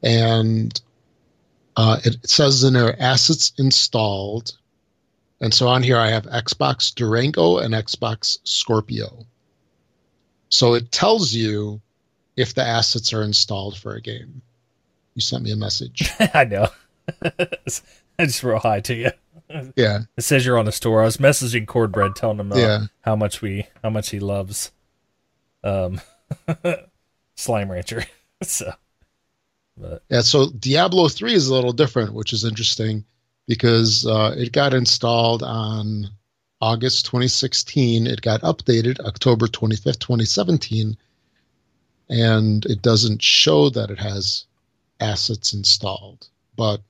And uh, it says in there assets installed. And so on here, I have Xbox Durango and Xbox Scorpio. So it tells you if the assets are installed for a game. You sent me a message. *laughs* I know. I just wrote hi to you. Yeah. It says you're on the store. I was messaging Cornbread telling him uh, Yeah. how much we how much he loves um *laughs* Slime Rancher. *laughs* so but Yeah, so Diablo 3 is a little different, which is interesting because uh, it got installed on August 2016. It got updated October 25th, 2017. And it doesn't show that it has assets installed, but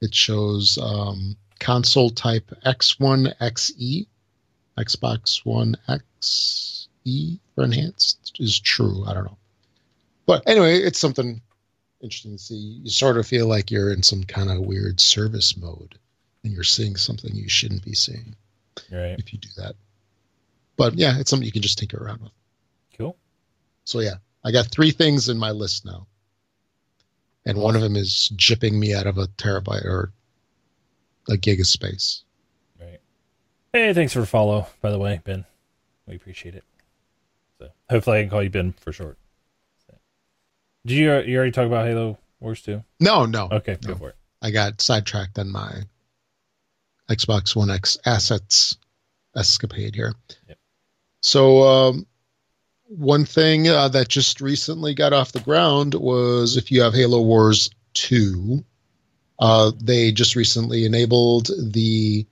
it shows um, console type X1 XE, Xbox One XE for enhanced is true. I don't know. But anyway, it's something interesting to see. You sort of feel like you're in some kind of weird service mode and you're seeing something you shouldn't be seeing right. if you do that. But yeah, it's something you can just tinker around with. Cool. So yeah, I got three things in my list now. And one of them is jipping me out of a terabyte or a gig of space. Right. Hey, thanks for follow, by the way, Ben. We appreciate it. So hopefully I can call you Ben for short. So. Did you you already talk about Halo Wars 2? No, no. Okay, No. go for it. I got sidetracked on my Xbox One X assets escapade here. Yep. So, um, one thing uh, that just recently got off the ground was if you have Halo Wars 2, uh, they just recently enabled the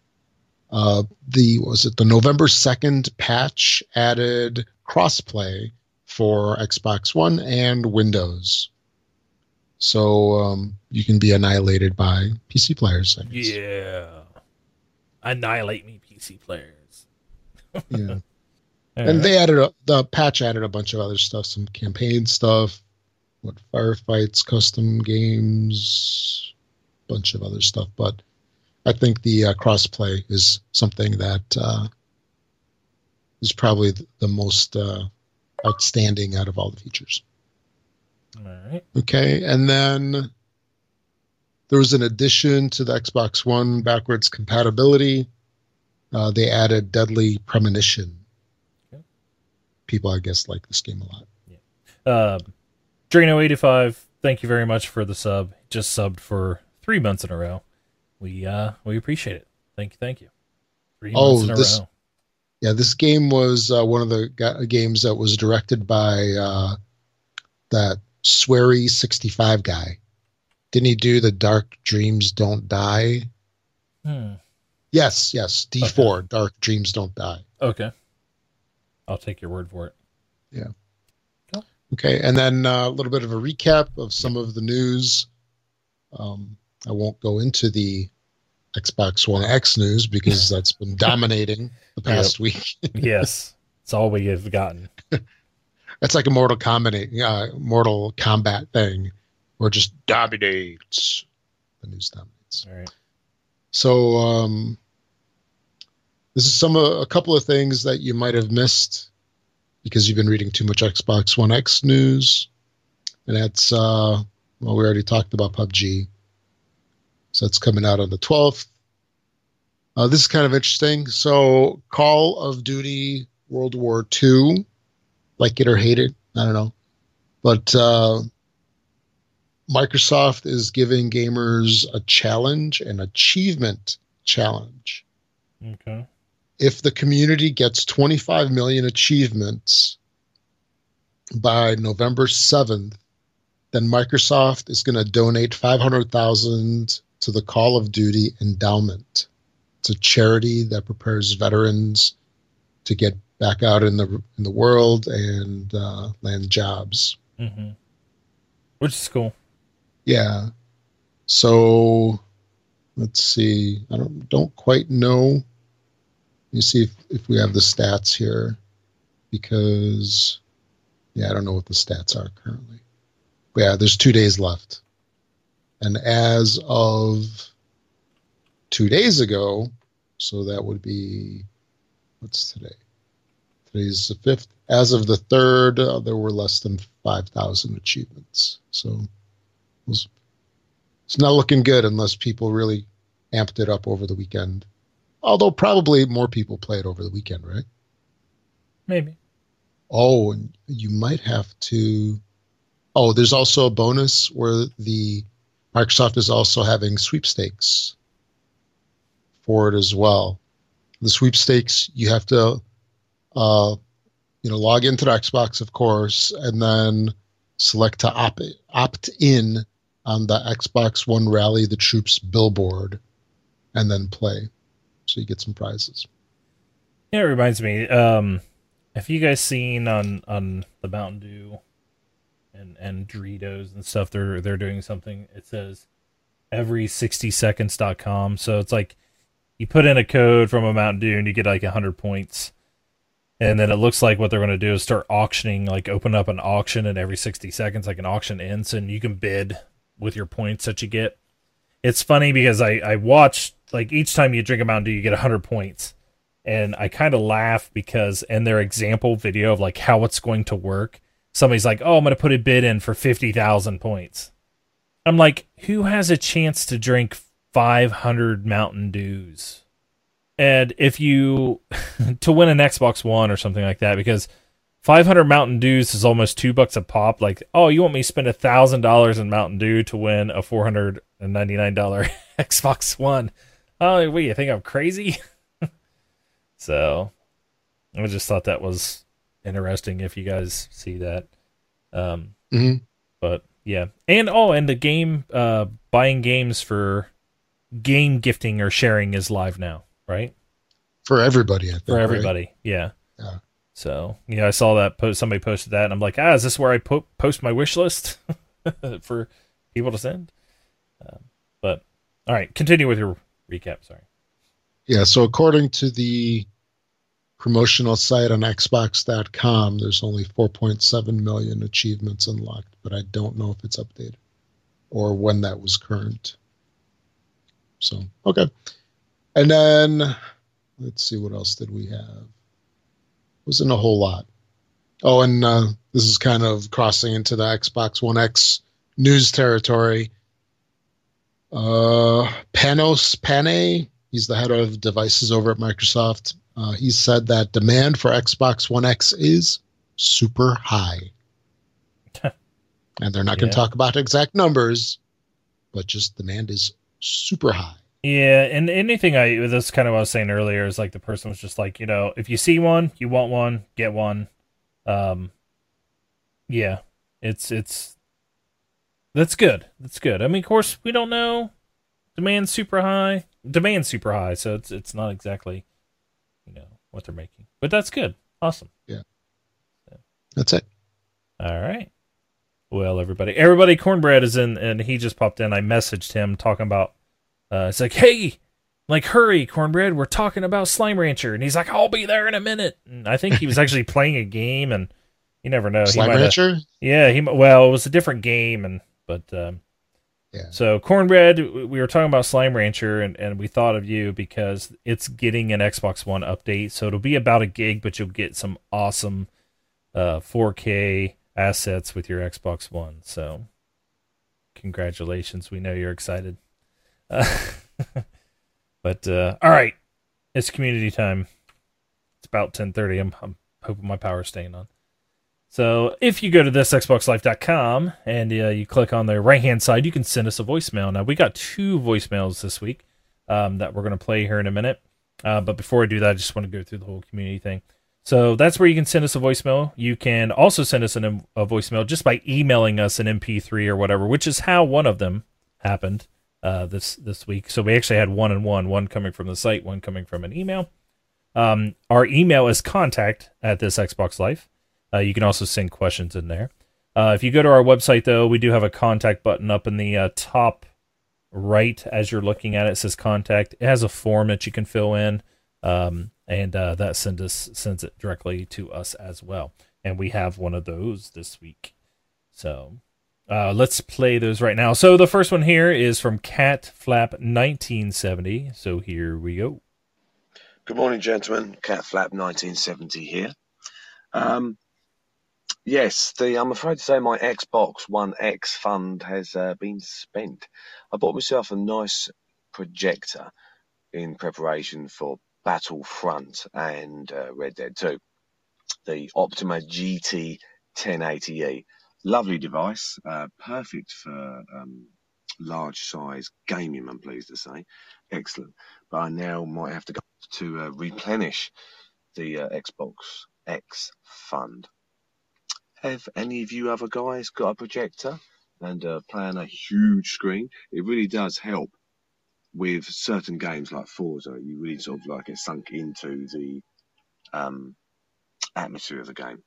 uh, the was it the November 2nd patch added crossplay for Xbox One and Windows. So um, you can be annihilated by PC players. I guess. Yeah. Annihilate me, PC players. *laughs* Yeah. All and right. they added a, the patch added a bunch of other stuff, some campaign stuff, what firefights, custom games, bunch of other stuff. But I think the uh, crossplay is something that uh, is probably the most uh, outstanding out of all the features. All right. Okay, and then there was an addition to the Xbox One backwards compatibility. Uh, they added Deadly Premonition. Okay. People, I guess, like this game a lot. Um, Drano85, thank you very much for the sub. Just subbed for three months in a row. We uh we appreciate it. Thank you, thank you. Three Oh, months in a this- row. Yeah, this game was uh, one of the ga- games that was directed by uh, that Swery sixty five guy. Didn't he do the Dark Dreams Don't Die? Hmm. Yes, yes, D four Dark Dreams Don't Die. Okay. I'll take your word for it. Yeah. Okay, and then uh, a little bit of a recap of some of the news. Um, I won't go into the Xbox One X news because that's been *laughs* dominating the past week. *laughs* yes. It's all we have gotten. That's like a Mortal Kombat, uh, Mortal Kombat thing, where it just dominates. The news dominates. All right. So um, this is some uh, a couple of things that you might have missed because you've been reading too much Xbox One X news, and that's uh, well, we already talked about PUBG, so it's coming out on the twelfth. Uh, this is kind of interesting. So, Call of Duty World War II, like it or hate it, I don't know, but uh, Microsoft is giving gamers a challenge, an achievement challenge. Okay. If the community gets 25 million achievements by November 7th, then Microsoft is going to donate 500,000 to the Call of Duty Endowment. It's a charity that prepares veterans to get back out in the in the world and uh, land jobs. Mm-hmm. Which is cool. Yeah. So let's see. I don't don't quite know. Let me see if, if we have the stats here. Because yeah, I don't know what the stats are currently. But yeah, there's two days left. And as of two days ago, So that would be what's today? Today's the fifth. As of the third, uh, there were less than five thousand achievements. So was, it's not looking good unless people really amped it up over the weekend. Although probably more people play it over the weekend, right? Maybe. Oh, and you might have to. Oh, there's also a bonus where the Microsoft is also having sweepstakes for it as well. The sweepstakes you have to, uh, you know, log into the Xbox, of course, and then select to opt opt in on the Xbox One Rally the Troops billboard, and then play. So you get some prizes. Yeah, it reminds me. Um, have you guys seen on on the Mountain Dew and and Doritos and stuff? They're they're doing something. It says every 60 seconds seconds.com. So it's like you put in a code from a Mountain Dew and you get like 100 points. And then it looks like what they're going to do is start auctioning, like open up an auction and every 60 seconds, like an auction ends, and you can bid with your points that you get. It's funny because I, I watched, like, each time you drink a Mountain Dew, you get 100 points. And I kind of laugh because in their example video of like how it's going to work, somebody's like, oh, I'm going to put a bid in for 50,000 points. I'm like, who has a chance to drink 500 Mountain Dews? And if you *laughs* to win an Xbox One or something like that, because 500 Mountain Dews is almost two bucks a pop. Like, oh, you want me to spend a thousand dollars in Mountain Dew to win a 499 dollar *laughs* Xbox One? Oh, what you think I'm crazy? *laughs* so, I just thought that was interesting. If you guys see that, um, Mhm. but yeah, and oh, and the game uh buying games for game gifting or sharing is live now, right? For everybody, I think. For right? everybody, yeah. Yeah. So yeah, I saw that post. Somebody posted that, and I'm like, ah, is this where I po- post my wish list *laughs* for people to send? Um, but all right, continue with your recap. Sorry. Yeah, so according to the promotional site on Xbox.com, there's only 4.7 million achievements unlocked, but I don't know if it's updated or when that was current. So, okay. And then let's see what else did we have? Wasn't a whole lot. Oh, and uh, this is kind of crossing into the Xbox One X news territory. Uh, Panos Panay, he's the head of devices over at Microsoft. Uh, he said that demand for Xbox One X is super high. *laughs* and they're not going to talk about exact numbers, but just demand is super high. Yeah, and anything I that's kind of what I was saying earlier is like the person was just like, you know, if you see one, you want one, get one. Um yeah, it's it's that's good. That's good. I mean, of course, we don't know. Demand's super high. Demand's super high, so it's it's not exactly you know what they're making. But that's good. Awesome. Yeah. That's it. All right. Well, everybody, everybody, cornbread is in, and he just popped in. I messaged him talking about. Uh, it's like, hey, like, hurry, cornbread. We're talking about Slime Rancher, and he's like, I'll be there in a minute. And I think he was *laughs* actually playing a game, and you never know. Slime he might have- Rancher? yeah, he well, it was a different game, and but um, Yeah. so cornbread. We were talking about Slime Rancher, and and we thought of you because it's getting an Xbox One update, so it'll be about a gig, but you'll get some awesome uh 4K assets with your Xbox One. So congratulations, we know you're excited. Uh, *laughs* but uh, all right, it's community time. It's about 10:30. I'm, I'm hoping my power's staying on. So if you go to this thisxboxlife.com and uh, you click on the right hand side, you can send us a voicemail. Now we got two voicemails this week um, that we're going to play here in a minute. Uh, but before I do that, I just want to go through the whole community thing. So that's where you can send us a voicemail. You can also send us an, a voicemail just by emailing us an MP3 or whatever, which is how one of them happened uh, this this week. So we actually had one and one, one coming from the site, one coming from an email. Um, our email is contact at this Xbox Life. Uh, you can also send questions in there. Uh, if you go to our website, though, we do have a contact button up in the uh, top right as you're looking at it. It says contact. It has a form that you can fill in, um, and uh, that sends us sends it directly to us as well. And we have one of those this week. So uh, let's play those right now. So the first one here is from Cat Flap 1970. So here we go. Good morning, gentlemen. Cat Flap 1970 here. Um, yes, the I'm afraid to say my Xbox One X fund has uh, been spent. I bought myself a nice projector in preparation for Battlefront and uh, Red Dead 2. The Optoma GT 1080e. Lovely device, uh, perfect for um, large size gaming, I'm pleased to say. Excellent. But I now might have to go to uh, replenish the uh, Xbox X fund. Have any of you other guys got a projector and uh, play on a huge screen? It really does help with certain games like Forza. You really sort of like get sunk into the um, atmosphere of the game.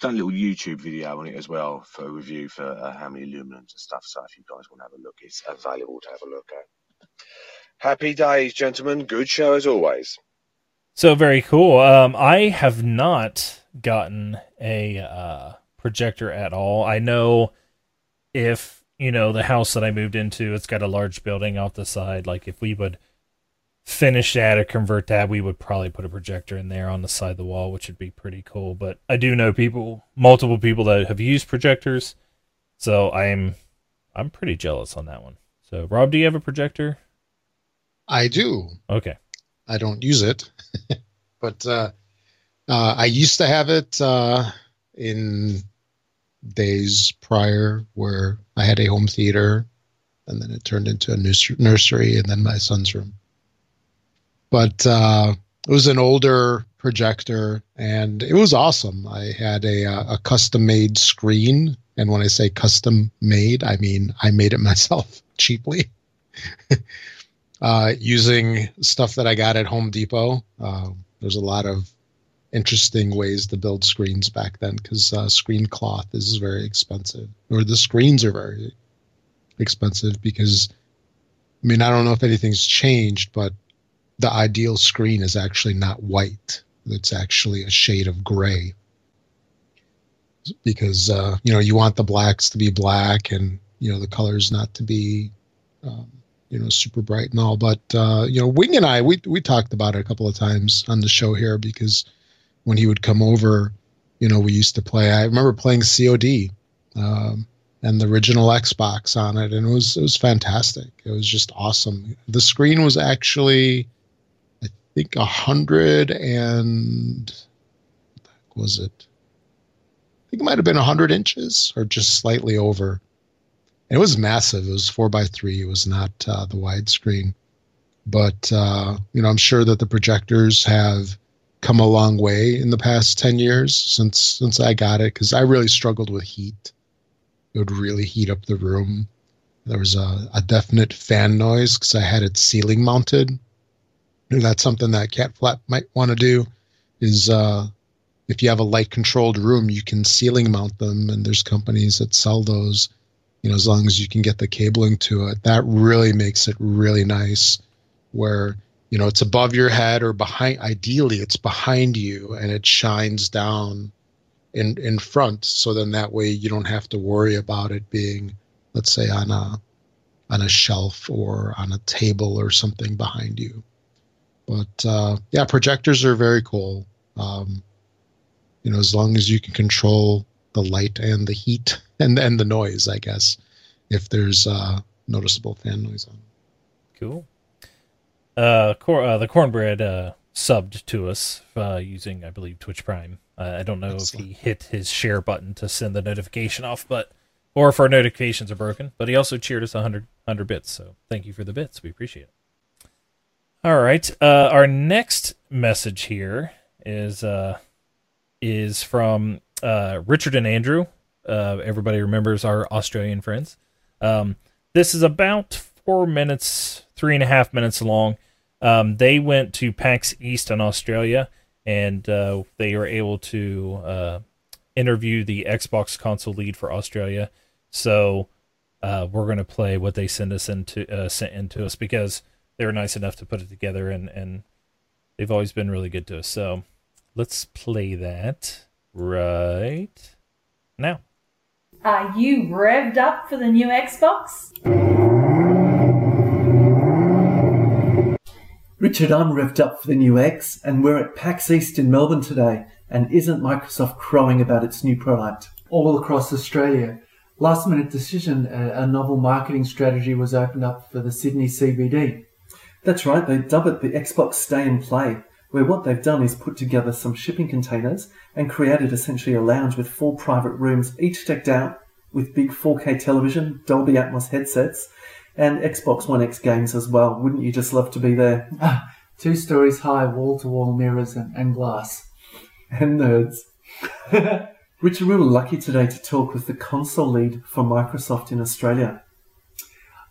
Done a little YouTube video on it as well for a review for uh, how many lumens and stuff. So if you guys want to have a look, it's available to have a look at. Happy days, gentlemen. Good show as always. So very cool. Um, I have not gotten a uh, projector at all. I know if you know the house that I moved into, it's got a large building off the side. Like if we would finish that or convert that, we would probably put a projector in there on the side of the wall, which would be pretty cool. But I do know people, multiple people that have used projectors, so I'm I'm pretty jealous on that one. So Rob, do you have a projector? I do. Okay. I don't use it, *laughs* but uh, uh, I used to have it uh, in days prior where I had a home theater, and then it turned into a nursery, and then my son's room but uh, it was an older projector and it was awesome. I had a, uh, a custom made screen. And when I say custom made, I mean I made it *laughs* myself cheaply *laughs* uh, using stuff that I got at Home Depot. Uh, there's a lot of interesting ways to build screens back then because uh, screen cloth is very expensive, or the screens are very expensive because, I mean, I don't know if anything's changed, but the ideal screen is actually not white. It's actually a shade of gray because uh, you know you want the blacks to be black and you know the colors not to be um, you know super bright and all. But uh, you know Wing and I we we talked about it a couple of times on the show here because when he would come over, you know we used to play. I remember playing COD. Um, and the original Xbox on it, and it was it was fantastic. It was just awesome. The screen was actually I think a hundred and was it? I think it might have been hundred inches or just slightly over. It was massive. It was four by three. It was not uh, the widescreen, but uh, you know, I'm sure that the projectors have come a long way in the past 10 years since since I got it because I really struggled with heat. It would really heat up the room. There was a, a definite fan noise because I had it ceiling mounted And that's something that Cat Flap might want to do. Is uh, if you have a light controlled room, you can ceiling mount them, and there's companies that sell those. You know, as long as you can get the cabling to it, that really makes it really nice. Where you know it's above your head or behind. Ideally, it's behind you, and it shines down in in front. So then that way you don't have to worry about it being, let's say, on a on a shelf or on a table or something behind you. But uh, yeah, projectors are very cool. Um, you know, as long as you can control the light and the heat *laughs* and and the noise, I guess, if there's uh, noticeable fan noise on. Cool. Uh, cor- uh, the cornbread uh, subbed to us uh, using, I believe, Twitch Prime. Uh, I don't know Excellent. if he hit his share button to send the notification off, but or if our notifications are broken. But he also cheered us 100, 100 bits, so thank you for the bits. We appreciate it. All right. Uh, our next message here is uh, is from uh, Richard and Andrew. Uh, everybody remembers our Australian friends. Um, this is about four minutes, three and a half minutes long. Um, they went to PAX East in Australia, and uh, they were able to uh, interview the Xbox console lead for Australia. So we're going to play what they send us into sent into us because they were nice enough to put it together and and they've always been really good to us. So let's play that right now. Are you revved up for the new Xbox? Richard, I'm revved up for the new X, and we're at PAX East in Melbourne today. And isn't Microsoft crowing about its new product? All across Australia. Last minute decision, a, novel marketing strategy was opened up for the Sydney CBD. That's right, they dub it the Xbox Stay and Play, where what they've done is put together some shipping containers and created essentially a lounge with four private rooms, each decked out with big 4K television, Dolby Atmos headsets, and Xbox One X games as well. Wouldn't you just love to be there? Ah, two stories high, wall to wall mirrors and, and glass. and nerds. Richard, we were lucky today to talk with the console lead for Microsoft in Australia.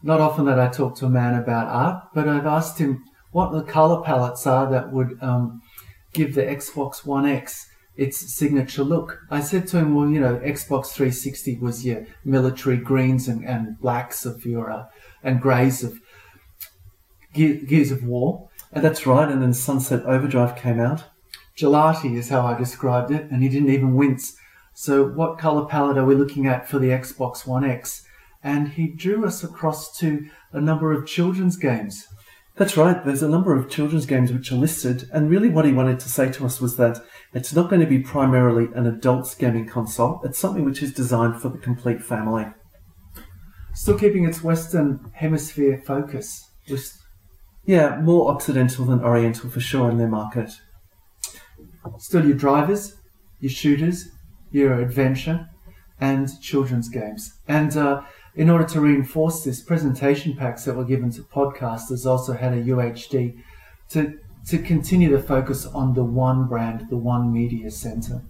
Not often that I talk to a man about art, but I've asked him what the color palettes are that would um, give the Xbox One X its signature look. I said to him, well, you know, Xbox 360 was your military greens and, and blacks of your, uh, and greys of Gears of War. And that's right, and then Sunset Overdrive came out. Gelati is how I described it, and he didn't even wince. So, what color palette are we looking at for the Xbox One X? And he drew us across to a number of children's games. That's right, there's a number of children's games which are listed, and really what he wanted to say to us was that it's not going to be primarily an adults gaming console, it's something which is designed for the complete family. Still keeping its Western Hemisphere focus. Just Yeah, more Occidental than Oriental for sure in their market. still your drivers, your shooters, your adventure, and children's games. And uh, in order to reinforce this, presentation packs that were given to podcasters also had a UHD to to continue to focus on the one brand, the one media center.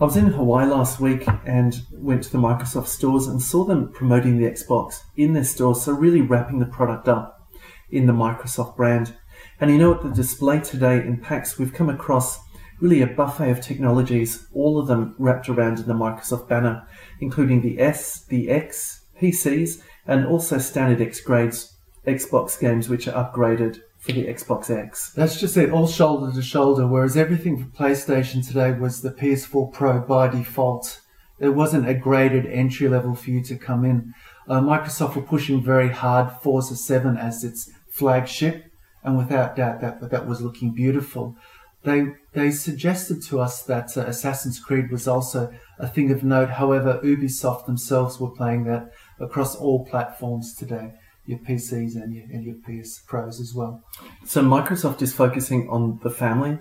I was in Hawaii last week and went to the Microsoft stores and saw them promoting the Xbox in their stores, so really wrapping the product up in the Microsoft brand. And you know, at the display today in PAX, we've come across really a buffet of technologies, all of them wrapped around in the Microsoft banner, including the S, the X, PCs, and also standard X grades Xbox games which are upgraded for the Xbox X. That's just it, all shoulder to shoulder, whereas everything for PlayStation today was the PS4 Pro by default. There wasn't a graded entry level for you to come in. Uh, Microsoft were pushing very hard Forza 7 as its flagship, and without doubt that that was looking beautiful. They they suggested to us that uh, Assassin's Creed was also a thing of note. However, Ubisoft themselves were playing that across all platforms today, your PCs and your, and your PS Pros as well. So Microsoft is focusing on the family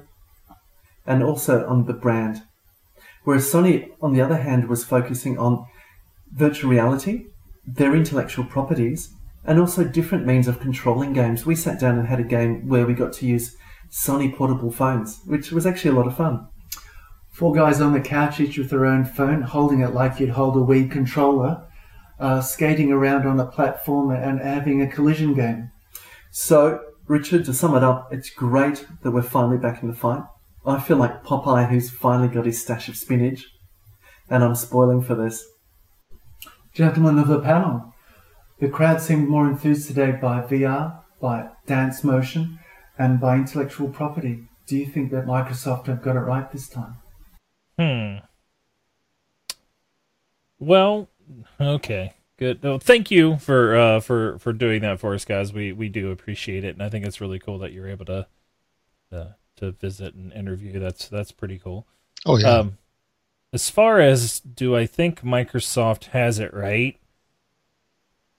and also on the brand. Whereas Sony, on the other hand, was focusing on virtual reality, their intellectual properties, and also different means of controlling games. We sat down and had a game where we got to use Sony portable phones, which was actually a lot of fun. Four guys on the couch, each with their own phone, holding it like you'd hold a Wii controller, uh, skating around on a platform and having a collision game. So, Richard, to sum it up, it's great that we're finally back in the fight. I feel like Popeye who's finally got his stash of spinach, and I'm spoiling for this. Gentlemen of the panel, the crowd seemed more enthused today by VR, by dance motion, and by intellectual property. Do you think that Microsoft have got it right this time? Hmm. Well, okay, good. Well, thank you for uh, for for doing that for us, guys. We we do appreciate it, and I think it's really cool that you're able to uh, to visit and interview. That's that's pretty cool. Oh yeah. Um, as far as do I think Microsoft has it right?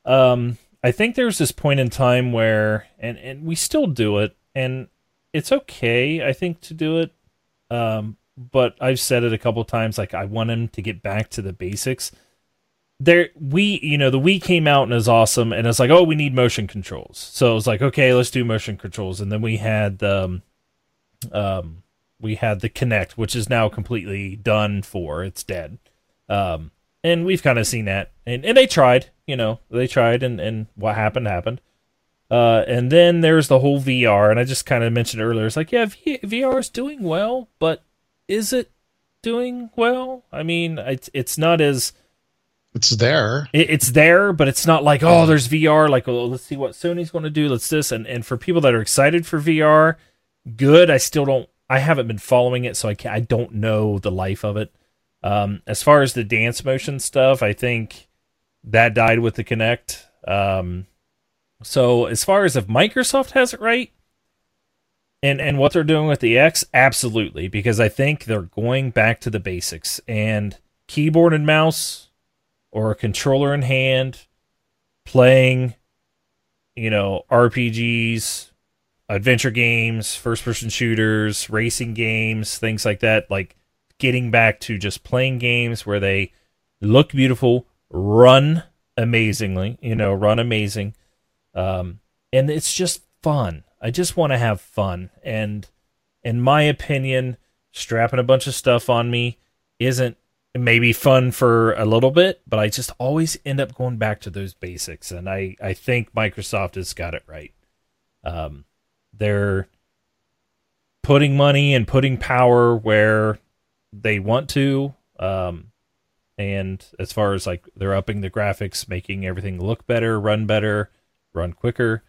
Um, I think there's this point in time where, and and we still do it, and it's okay. I think to do it. Um, but I've said it a couple times. Like I want them to get back to the basics. There, we, you know, the Wii came out and is awesome, and it's like, oh, we need motion controls. So it was like, okay, let's do motion controls, and then we had um, um, we had the Kinect, which is now completely done for. It's dead. Um, and we've kind of seen that, and and they tried, you know, they tried, and and what happened happened. Uh, and then there's the whole VR, and I just kind of mentioned earlier. It's like, yeah, v- VR is doing well, but is it doing well? I mean, it's it's not as it's there. it, it's there, but it's not like oh, there's VR. Like, oh, let's see what Sony's going to do. Let's this and and for people that are excited for VR, good. I still don't. I haven't been following it, so I can I don't know the life of it. Um, as far as the dance motion stuff, I think that died with the Kinect. Um, so as far as if Microsoft has it right, and and what they're doing with the X, absolutely, because I think they're going back to the basics and keyboard and mouse or a controller in hand, playing, you know, RPGs, adventure games, first person shooters, racing games, things like that. Like getting back to just playing games where they look beautiful, run amazingly, you know, run amazing. Um, and it's just fun. I just want to have fun. And in my opinion, strapping a bunch of stuff on me isn't maybe fun for a little bit, but I just always end up going back to those basics. And I, I think Microsoft has got it right. Um, they're putting money and putting power where they want to. Um, and as far as like they're upping the graphics, making everything look better, run better, run quicker.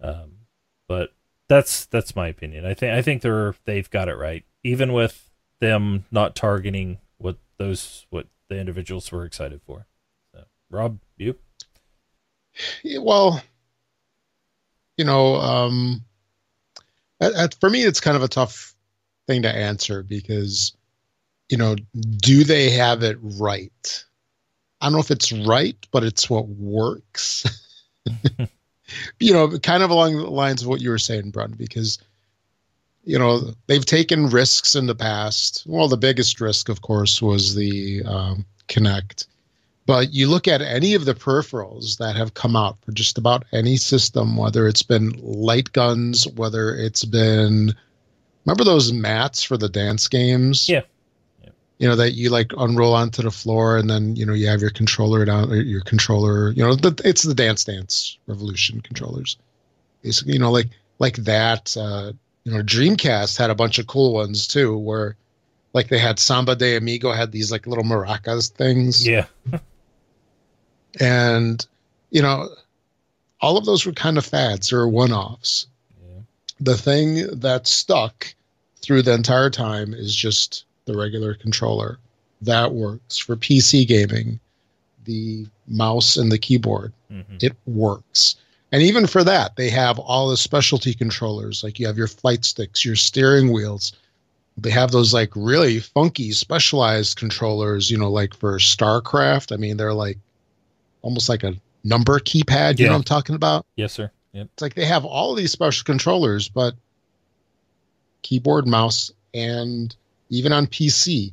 Um, but that's that's my opinion. I think I think they're they've got it right, even with them not targeting those what the individuals were excited for. So, Rob, you? Yeah, well, you know, um, at, at, for me, it's kind of a tough thing to answer because, you know, do they have it right? I don't know if it's right, but it's what works. *laughs* *laughs* you know, kind of along the lines of what you were saying, Brun, because you know they've taken risks in the past. Well, the biggest risk, of course, was the um, Kinect. But you look at any of the peripherals that have come out for just about any system, whether it's been light guns, whether it's been remember those mats for the dance games? Yeah you know that you like unroll onto the floor and then you know you have your controller down your controller you know the, it's the dance dance revolution controllers basically you know like like that uh you know dreamcast had a bunch of cool ones too where like they had samba de amigo had these like little maracas things yeah *laughs* and you know all of those were kind of fads or one-offs yeah. the thing that stuck through the entire time is just the regular controller. That works for PC gaming. The mouse and the keyboard, mm-hmm. it works. And even for that, they have all the specialty controllers. Like you have your flight sticks, your steering wheels. They have those like really funky specialized controllers, you know, like for StarCraft. I mean, they're like almost like a number keypad. You yeah. know what I'm talking about? Yes, sir. Yep. It's like they have all these special controllers, but keyboard, mouse, and even on PC,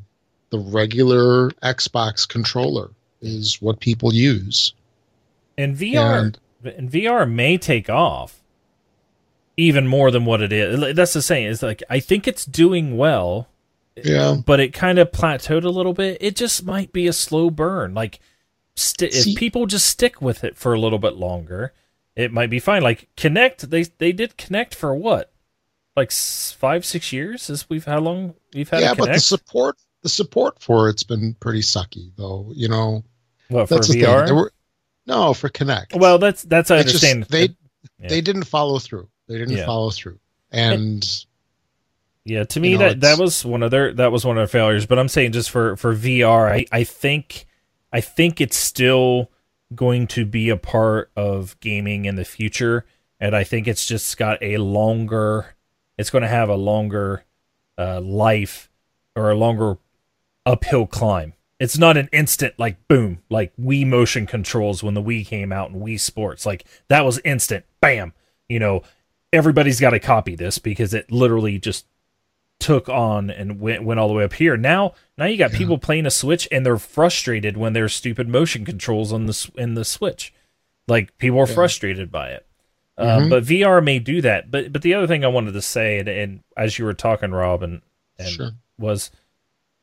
the regular Xbox controller is what people use. And VR and, and VR may take off even more than what it is. That's the saying. Is like I think it's doing well. Yeah. But it kind of plateaued a little bit. It just might be a slow burn. Like st- See, if people just stick with it for a little bit longer, it might be fine. Like Kinect, they they did Kinect for what? like five six years as we've how long we've had yeah but the support the support for it's been pretty sucky though you know what for vr were, no for Kinect. Well that's that's i understand just, they yeah. they didn't follow through. They didn't yeah. follow through. And yeah to me know, that that was one of their that was one of their failures. But i'm saying just for for vr i i think i think it's still going to be a part of gaming in the future. And i think it's just got a longer it's going to have a longer uh, life or a longer uphill climb. It's not an instant like boom, like Wii motion controls when the Wii came out and Wii Sports. Like that was instant, bam. You know, everybody's got to copy this because it literally just took on and went went all the way up here. Now, now you got yeah. people playing a Switch and they're frustrated when there's stupid motion controls on the in the Switch. Like people are yeah. frustrated by it. Um, mm-hmm. but VR may do that. But but the other thing I wanted to say, and, and as you were talking, Rob, and, and sure. was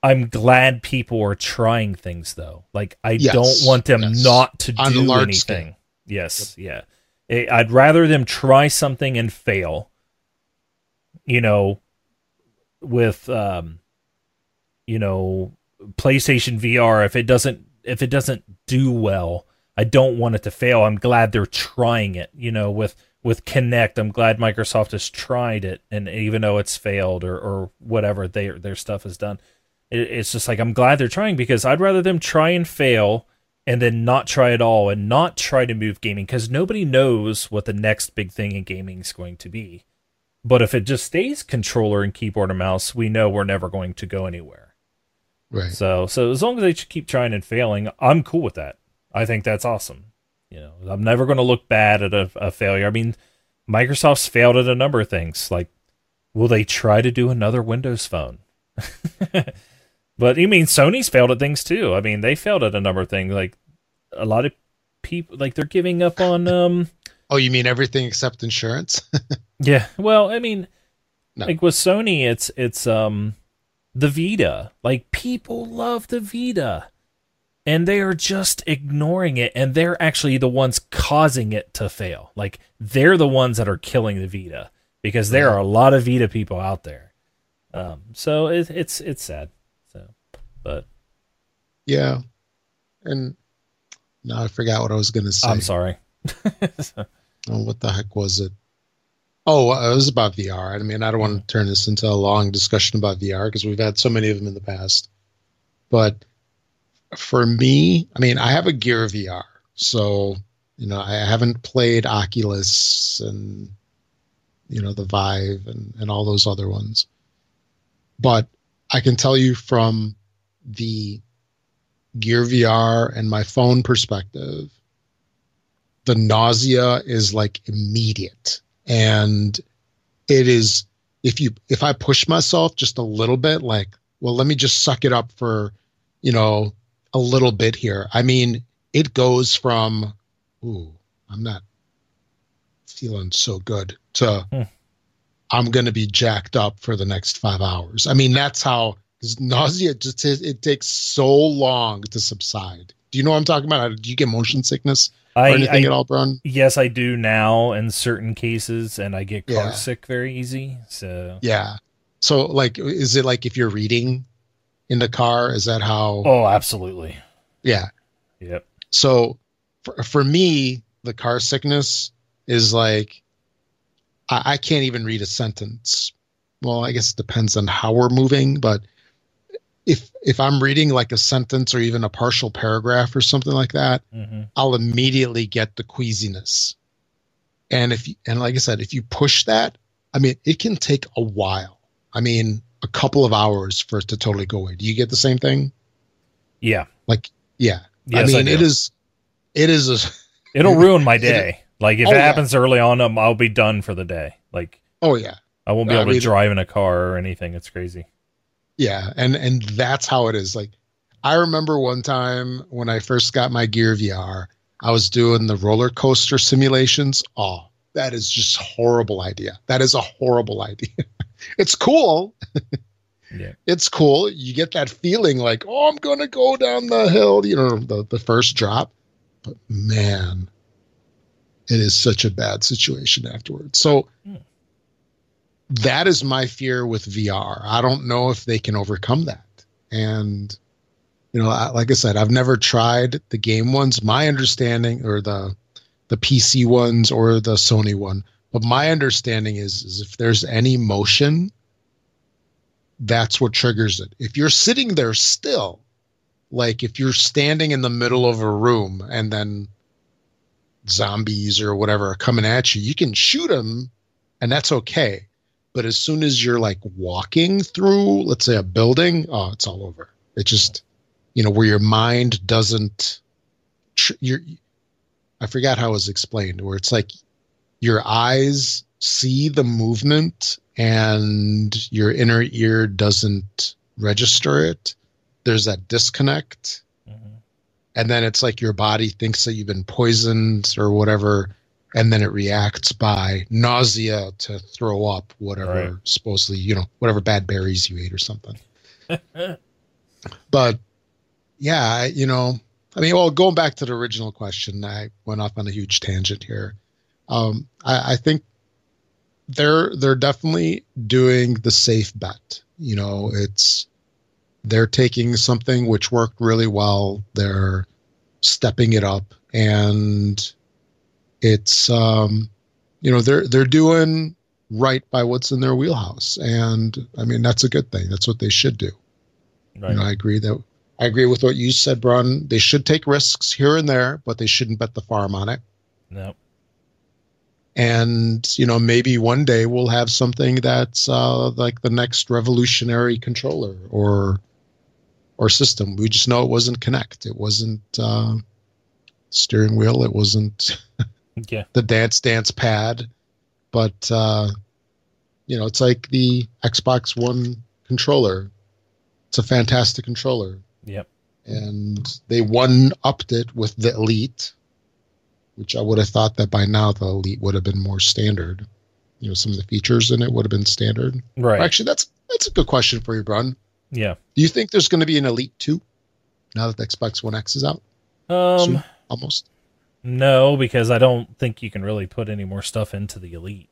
I'm glad people are trying things though. Like I yes, don't want them yes. not to On do anything. Scale. Yes, yep. yeah. I'd rather them try something and fail. You know, with um, you know, PlayStation VR. If it doesn't if it doesn't do well, I don't want it to fail. I'm glad they're trying it. You know, with with Kinect, I'm glad Microsoft has tried it, and even though it's failed or or whatever their their stuff has done, it's just like I'm glad they're trying because I'd rather them try and fail and then not try at all and not try to move gaming because nobody knows what the next big thing in gaming is going to be. But if it just stays controller and keyboard and mouse, we know we're never going to go anywhere. Right. So so as long as they keep trying and failing, I'm cool with that. I think that's awesome. You know, I'm never going to look bad at a, a failure. I mean, Microsoft's failed at a number of things. Like, will they try to do another Windows phone? *laughs* but you mean Sony's failed at things too. I mean, they failed at a number of things. Like a lot of people, like they're giving up on. um Oh, you mean everything except insurance? *laughs* Yeah. Well, I mean, No. like with Sony, it's it's um the Vita. Like people love the Vita. And they are just ignoring it and they're actually the ones causing it to fail. Like they're the ones that are killing the Vita because there are a lot of Vita people out there. Um so it, it's it's sad. But yeah. And now I forgot what I was going to say. I'm sorry. *laughs* Oh, what the heck was it? Oh, uh, it was about VR. I mean, I don't want to turn this into a long discussion about VR because we've had so many of them in the past. But for me, I mean, I have a Gear VR, so you know, I haven't played Oculus and you know the Vive and and all those other ones. But I can tell you from the Gear VR and my phone perspective, the nausea is like immediate. And it is if you if i push myself just a little bit like well let me just suck it up for you know a little bit here. I mean it goes from ooh i'm not feeling so good to Hmm. i'm going to be jacked up for the next five hours. I mean that's how nausea just it takes so long to subside do you know what i'm talking about do you get motion sickness or I, anything I at all Brun? yes, I do now in certain cases and I get car Yeah. sick very easy. So Yeah. So like is it like if you're reading in the car is that how Oh, absolutely. Yeah. Yep. So for, for me the car sickness is like I, I can't even read a sentence. Well, I guess it depends on how we're moving, but if if I'm reading like a sentence or even a partial paragraph or something like that, hmm I'll immediately get the queasiness. And if and like I said, if you push that, I mean, it can take a while. I mean, a couple of hours for it to totally go away. Do you get the same thing? Yeah. Like, yeah. Yes, I mean, do. it is, it is a, *laughs* It'll ruin my *laughs* day. Like if Oh, it yeah. happens early on, I'll be done for the day. Like oh yeah, I won't be I able to drive in a car or anything. It's crazy. Yeah. And, and that's how it is. Like, I remember one time when I first got my Gear VR, I was doing the roller coaster simulations. Oh, that is just horrible idea. That is a horrible idea. *laughs* it's cool. *laughs* Yeah. it's cool. You get that feeling like, oh, I'm gonna go down the hill, you know, the, the first drop. But man, it is such a bad situation afterwards. So Hmm. That is my fear with VR. I don't know if they can overcome that. And you know, I- like I said, I've never tried the game ones. My understanding, or the the PC ones, or the Sony one, but my understanding is, is if there's any motion, that's what triggers it. If you're sitting there still, like if you're standing in the middle of a room and then zombies or whatever are coming at you, you can shoot them and that's okay. But as soon as you're like walking through, let's say a building, oh, it's all over. It just, you know, where your mind doesn't, tr- you're, I forgot how it was explained, where it's like your eyes see the movement and your inner ear doesn't register it. There's that disconnect. Mhm. And then it's like your body thinks that you've been poisoned or whatever. And then it reacts by nausea to throw up whatever, Right. supposedly, you know, whatever bad berries you ate or something. but yeah, you know, I mean, well, going back to the original question, I went off on a huge tangent here. Um, I, I think they're they're definitely doing the safe bet. You know, it's they're taking something which worked really well, they're stepping it up, and it's um, you know they're they're doing right by what's in their wheelhouse, and I mean that's a good thing. That's what they should do. Right. You know, I agree that I agree with what you said, Bron. They should take risks here and there, but they shouldn't bet the farm on it. no. and you know maybe one day we'll have something that's uh, like the next revolutionary controller or or system. We just know it wasn't Kinect. It wasn't uh, steering wheel. It wasn't Yeah. the Dance Dance pad. But uh, you know, it's like the Xbox One controller. It's a fantastic controller, Yep. and they one upped it with the Elite, which I would have thought that by now the Elite would have been more standard. You know, some of the features in it would have been standard. Right. Actually, that's that's a good question for you, Brun. yeah. Do you think there's going to be an Elite Two now that the Xbox One X is out? Um. Soon? Almost. No, because I don't think you can really put any more stuff into the Elite.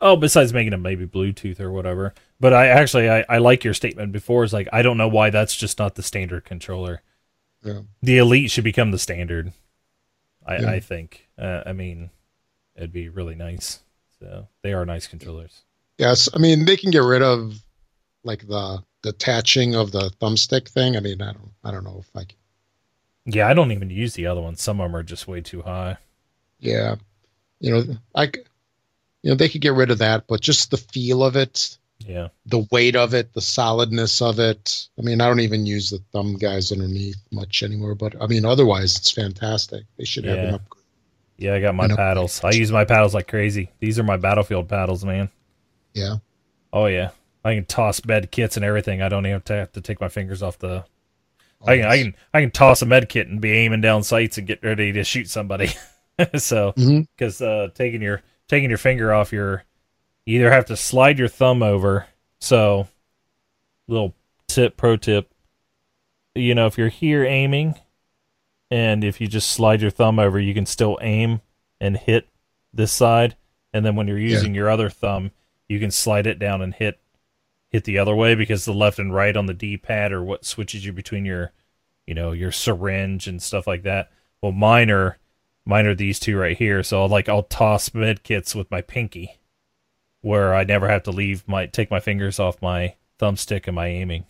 Oh, besides making them maybe Bluetooth or whatever. But I actually I, I like your statement before. Is like I don't know why that's just not the standard controller. Yeah. The Elite should become the standard. I Yeah. I think. Uh, I mean, it'd be really nice. So they are nice controllers. Yes, I mean they can get rid of like the the attaching of the thumbstick thing. I mean, I don't I don't know if I can. Yeah, I don't even use the other ones. Some of them are just way too high. Yeah, you know, I you know they could get rid of that, but just the feel of it, Yeah. the weight of it, the solidness of it. I mean, I don't even use the thumb guys underneath much anymore, but I mean, otherwise it's fantastic. They should have an Yeah. upgrade. Yeah, I got my know. paddles. I use my paddles like crazy. These are my battlefield paddles, man. Yeah, Oh yeah, I can toss bed kits and everything. I don't even have to take my fingers off the. I can, I can I can toss a med kit and be aiming down sights and get ready to shoot somebody. *laughs* so because uh, taking your taking your finger off your, you either have to slide your thumb over. So, little tip, pro tip. You know, if you're here aiming, and if you just slide your thumb over, you can still aim and hit this side. And then when you're Yeah. using your other thumb, you can slide it down and hit hit the other way because the left and right on the D-pad are what switches you between your, you know, your syringe and stuff like that. Well, mine are mine are these two right here. So I'll, like I'll toss med kits with my pinky, where I never have to leave my take my fingers off my thumbstick and my aiming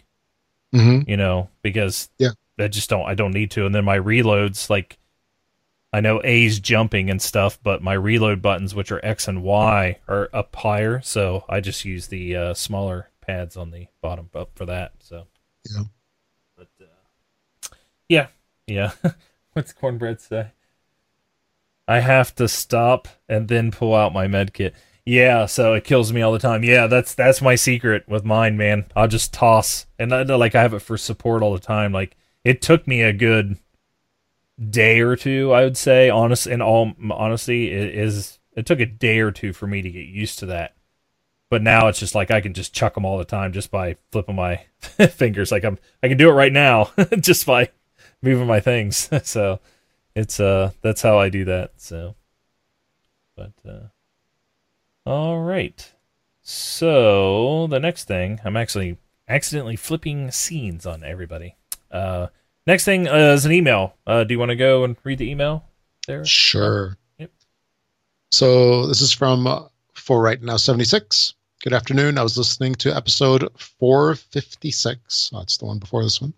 hmm you know, because Yeah. I just don't I don't need to. And then my reloads, like I know A's jumping and stuff, but my reload buttons, which are X and Y, are up higher, so I just use the uh, smaller pads on the bottom up for that. So Yeah. but uh, yeah, yeah. *laughs* What's cornbread say? I have to stop and then pull out my med kit. Yeah, so it kills me all the time. Yeah, that's that's my secret with mine, man. I'll just toss and I, like I have it for support all the time. Like it took me a good day or two, I would say. Honest, in all honesty, it is. It took a day or two for me to get used to that. But now it's just like I can just chuck them all the time just by flipping my *laughs* fingers. Like I'm, I can do it right now *laughs* just by moving my things. *laughs* so it's uh, that's how I do that. So, but uh, all right. So the next thing, I'm actually accidentally flipping scenes on everybody. Uh, next thing uh, is an email. Uh, do you want to go and read the email there? Sure. Yep. So this is from uh, for right now 76. Good afternoon. I was listening to episode 456. Oh, that's the one before this one.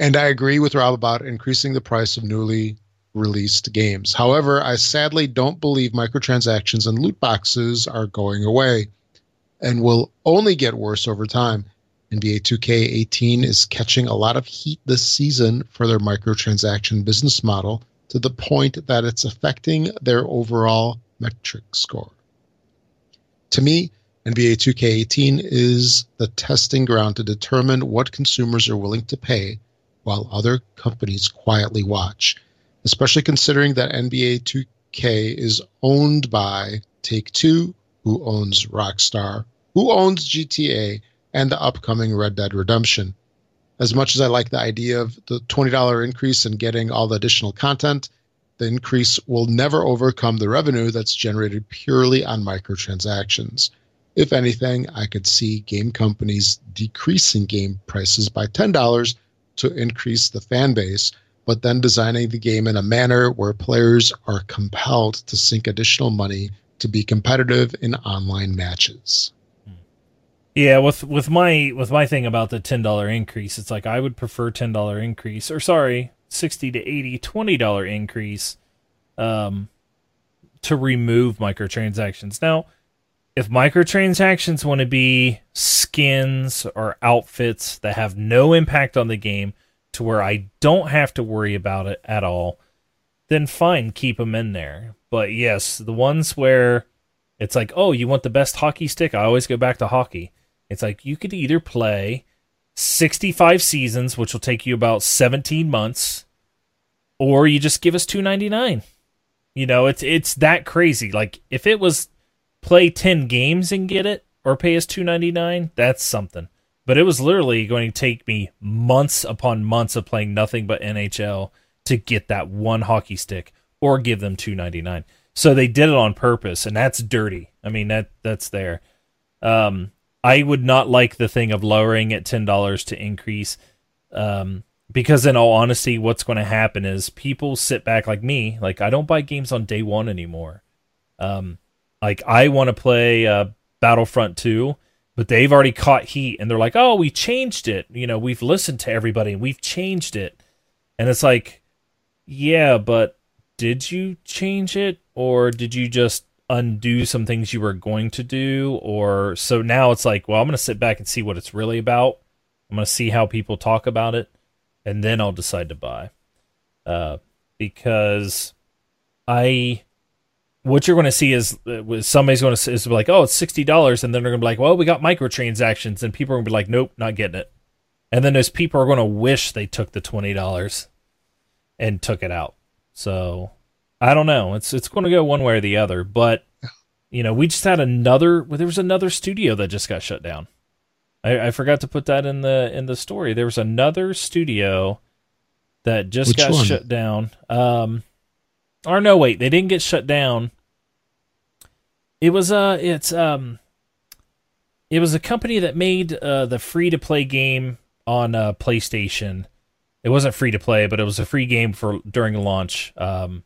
And I agree with Rob about increasing the price of newly released games. However, I sadly don't believe microtransactions and loot boxes are going away and will only get worse over time. NBA 2K18 is catching a lot of heat this season for their microtransaction business model to the point that it's affecting their overall metric score. To me, NBA 2K18 is the testing ground to determine what consumers are willing to pay while other companies quietly watch, especially considering that NBA 2K is owned by Take Two, who owns Rockstar, who owns GTA, and the upcoming Red Dead Redemption. As much as I like the idea of the $20 increase and getting all the additional content, the increase will never overcome the revenue that's generated purely on microtransactions. If anything, I could see game companies decreasing game prices by $10 to increase the fan base, but then designing the game in a manner where players are compelled to sink additional money to be competitive in online matches. Yeah, with with my with my thing about the ten dollar increase, it's like I would prefer ten dollar increase, or sorry, sixty to 80 20 dollar increase, um, to remove microtransactions. Now, if microtransactions want to be skins or outfits that have no impact on the game to where I don't have to worry about it at all, then fine, keep them in there. But yes, the ones where it's like, oh, you want the best hockey stick? I always go back to hockey. It's like you could either play 65 seasons, which will take you about 17 months, or you just give us 299. You know, it's it's that crazy. Like if it was play 10 games and get it or pay us 299 that's something. But it was literally going to take me months upon months of playing nothing but nhl to get that one hockey stick or give them 299 so they did it on purpose and that's dirty. I mean that that's there. Um i would not like the thing of lowering it $10 to increase um because in all honesty what's going to happen is people sit back like me like i don't buy games on day one anymore. Um like I want to play uh, Battlefront 2, but they've already caught heat and they're like, "Oh, we changed it. You know, we've listened to everybody and we've changed it." And it's like, "Yeah, but did you change it or did you just undo some things you were going to do or so now it's like, well, I'm going to sit back and see what it's really about. I'm going to see how people talk about it and then I'll decide to buy." Uh because I what you're going to see is uh, somebody's going to is like, oh, it's sixty dollars, and then they're going to be like, well, we got microtransactions, and people are going to be like, nope, not getting it. And then those people are going to wish they took the twenty dollars and took it out. So I don't know. It's it's going to go one way or the other. But you know, we just had another. Well, there was another studio that just got shut down. I, I forgot to put that in the in the story. There was another studio that just Which got one? shut down. Um, or no, wait, they didn't get shut down it was uh it's um it was a company that made uh the free to play game on uh PlayStation. It wasn't free to play, but it was a free game for during launch. Um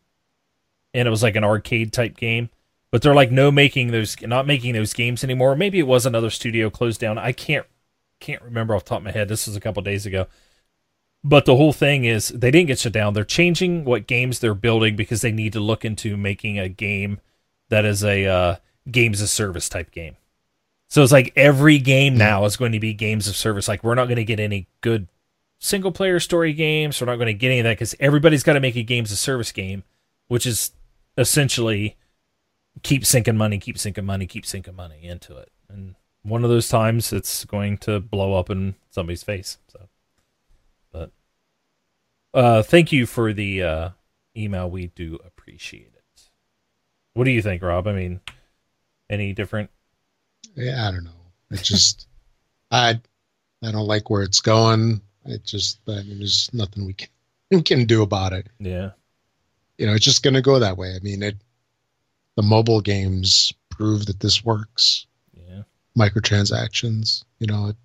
and it was like an arcade type game. But they're like no making those not making those games anymore. Maybe it was another studio closed down. I can't can't remember off the top of my head. This was a couple days ago. But the whole thing is they didn't get shut down. They're changing what games they're building because they need to look into making a game that is a uh, games of service type game. So it's like every game now is going to be games of service. Like we're not going to get any good single player story games. We're not going to get any of that because everybody's got to make a games of service game, which is essentially keep sinking money, keep sinking money, keep sinking money into it. And one of those times it's going to blow up in somebody's face. So, but uh, thank you for the uh, email. We do appreciate it. What do you think, Rob? I mean, any different? Yeah, I don't know. It just *laughs* I I don't like where it's going. It just I mean, there's nothing we can *laughs* we can do about it. Yeah. You know, it's just going to go that way. I mean, it the mobile games prove that this works. Yeah. Microtransactions, you know, it,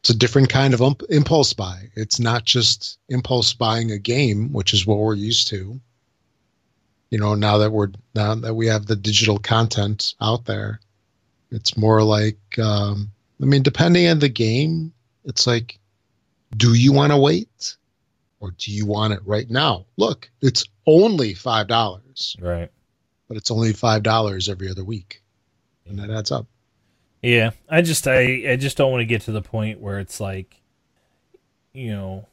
it's a different kind of impulse buy. It's not just impulse buying a game, which is what we're used to you know now that we're now that we have the digital content out there it's more like um, i mean depending on the game it's like do you want to wait or do you want it right now? Look it's only five dollars. Right. But it's only five dollars every other week. And that adds up. Yeah. I just i i just don't want to get to the point where it's like you know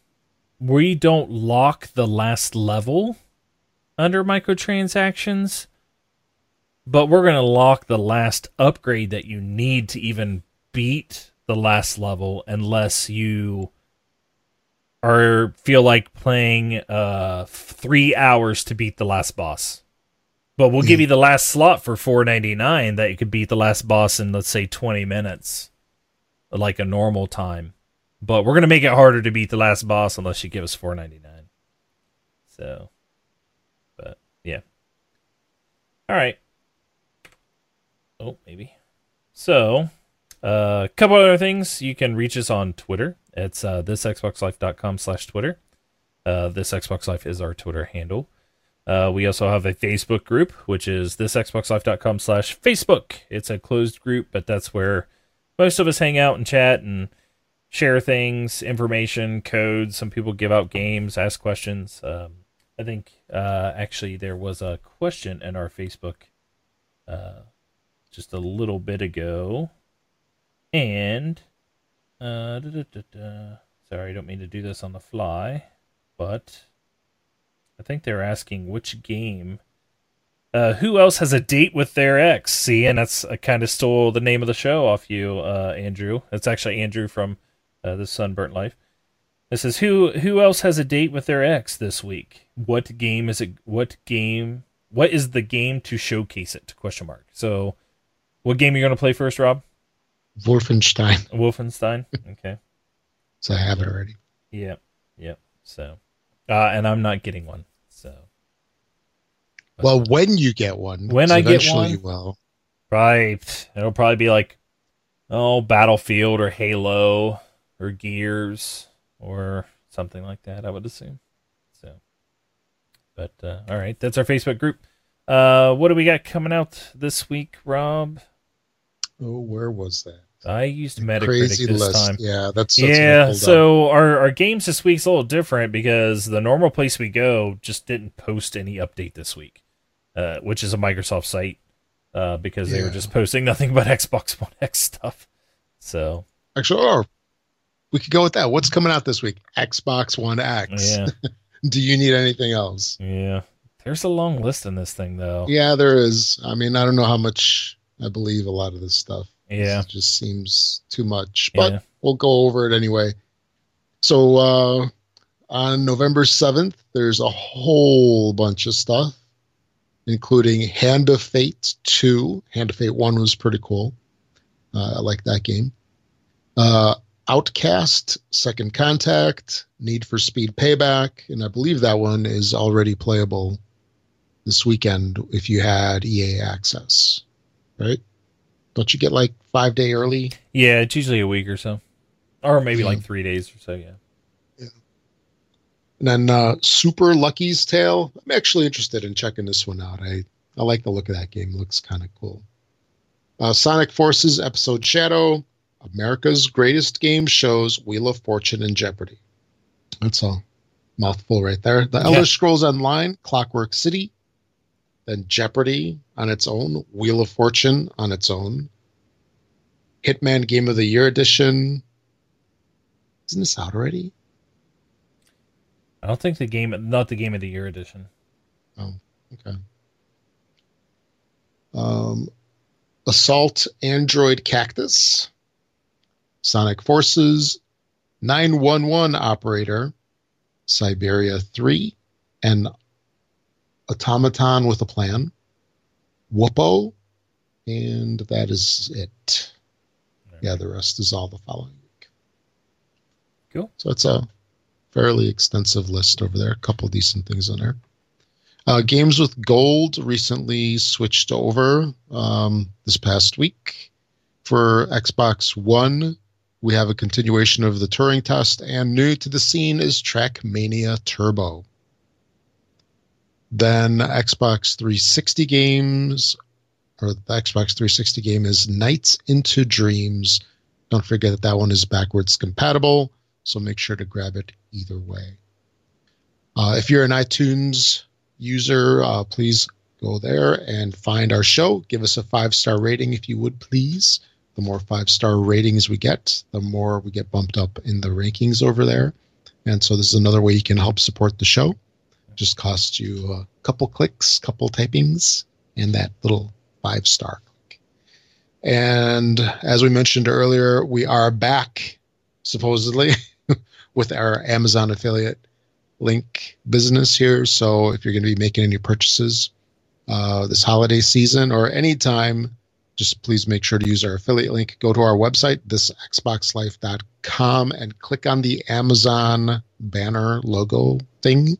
we don't lock the last level under microtransactions, but we're going to lock the last upgrade that you need to even beat the last level unless you or feel like playing uh 3 hours to beat the last boss. But we'll give hmm. you the last slot for 4.99 that you could beat the last boss in let's say 20 minutes like a normal time. But we're going to make it harder to beat the last boss unless you give us 4.99. So yeah. All right. Oh, maybe. So, a uh, couple other things. You can reach us on Twitter. It's uh, thisxboxlife.com slash Twitter. Uh, this Xbox Life is our Twitter handle. Uh, we also have a Facebook group, which is thisxboxlife.com slash Facebook. It's a closed group, but that's where most of us hang out and chat and share things, information, codes. Some people give out games, ask questions. Um, I think uh, actually there was a question in our Facebook uh, just a little bit ago, and uh, da, da, da, sorry, I don't mean to do this on the fly, but I think they're asking which game. Uh, who else has a date with their ex? See, and that's I kind of stole the name of the show off you, uh, Andrew. That's actually Andrew from uh, the Sunburnt Life. It says who who else has a date with their ex this week? What game is it? What game? What is the game to showcase it? Question mark. So, what game are you going to play first, Rob? Wolfenstein. Wolfenstein. Okay. *laughs* So I have it already. Yep. Yep. So, uh, and I'm not getting one. So, But- Well, when you get one, when I get eventually one? you will. right, it'll probably be like, oh, Battlefield or Halo or Gears or something like that. I would assume. So, but uh, all right, that's our Facebook group. Uh, what do we got coming out this week, Rob? Oh, where was that? I used Metacritic Crazy this list. time. Yeah, that's, that's yeah, up. so our, our games this week's a little different because the normal place we go just didn't post any update this week, uh, which is a Microsoft site uh, because they were just posting *laughs* nothing but Xbox One X stuff. So actually, or we could go with that. What's coming out this week? Xbox One X. yeah, *laughs* Do you need anything else? yeah. There's a long list in this thing though. Yeah, there is. I mean, I don't know how much I believe a lot of this stuff. Yeah. It just seems too much, but Yeah. we'll go over it anyway. So, uh, on November 7th, there's a whole bunch of stuff, including Hand of Fate 2. Hand of Fate 1 was pretty cool. Uh, I like that game. Uh, Outcast, Second Contact, Need for Speed Payback, and I believe that one is already playable this weekend if you had EA access, right? Don't you get like five day early? Yeah, it's usually a week or so, or maybe Yeah. like three days or so. Yeah. And then uh, Super Lucky's Tale. I'm actually interested in checking this one out. I, I like the look of that game. It looks kind of cool. Uh, Sonic Forces Episode Shadow. America's Greatest Game Shows Wheel of Fortune and Jeopardy. That's a mouthful right there. The Elder Yeah. Scrolls Online, Clockwork City. Then Jeopardy on its own. Wheel of Fortune on its own. Hitman Game of the Year Edition. Isn't this out already? I don't think the game, not the game of the year edition. Oh, okay. Um, Assault Android Cactus, Sonic Forces, 911 Operator, Syberia 3, and Automaton with a Plan, Whoopo, and that is it. Yeah, the rest is all the following week. Cool. So it's a fairly extensive list over there. A couple decent things in there. Uh, Games with Gold recently switched over um, this past week. For Xbox One, we have a continuation of the Turing test, and new to the scene is Trackmania Turbo. Then Xbox 360 games, or the Xbox 360 game is Nights into Dreams. Don't forget that that one is backwards compatible, so make sure to grab it either way. Uh, if you're an iTunes user, uh, please go there and find our show. Give us a five star rating if you would, please. The more five star ratings we get, the more we get bumped up in the rankings over there. And so this is another way you can help support the show. Just costs you a couple clicks, couple typings, and that little five star click. And as we mentioned earlier, we are back supposedly *laughs* with our Amazon affiliate link business here. So if you're going to be making any purchases uh, this holiday season or anytime, just please make sure to use our affiliate link. Go to our website, thisxboxlife.com, and click on the Amazon banner logo thing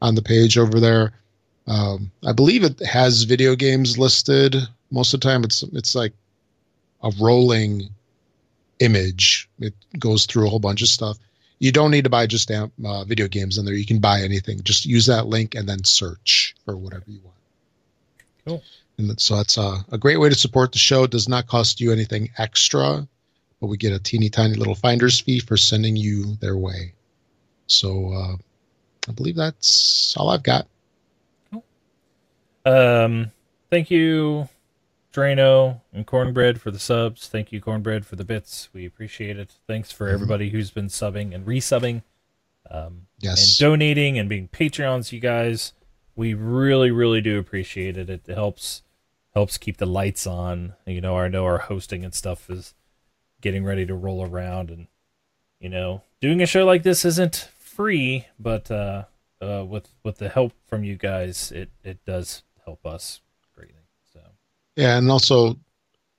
on the page over there. Um, I believe it has video games listed. Most of the time, it's it's like a rolling image. It goes through a whole bunch of stuff you don't need to buy just uh, video games in there. You can buy anything. Just use that link and then search for whatever you want. Cool. And so that's a, a great way to support the show. It does not cost you anything extra, but we get a teeny tiny little finder's fee for sending you their way. So uh, I believe that's all I've got. Cool. Um, thank you, Drano, and Cornbread for the subs. Thank you, Cornbread, for the bits. We appreciate it. Thanks for Mhm. everybody who's been subbing and resubbing, um, Yes. and donating and being Patreons. You guys, we really, really do appreciate it. It helps helps keep the lights on. You know, I know our hosting and stuff is getting ready to roll around, and you know, doing a show like this isn't free, but uh, uh, with with the help from you guys, it it does help us greatly. So Yeah, and also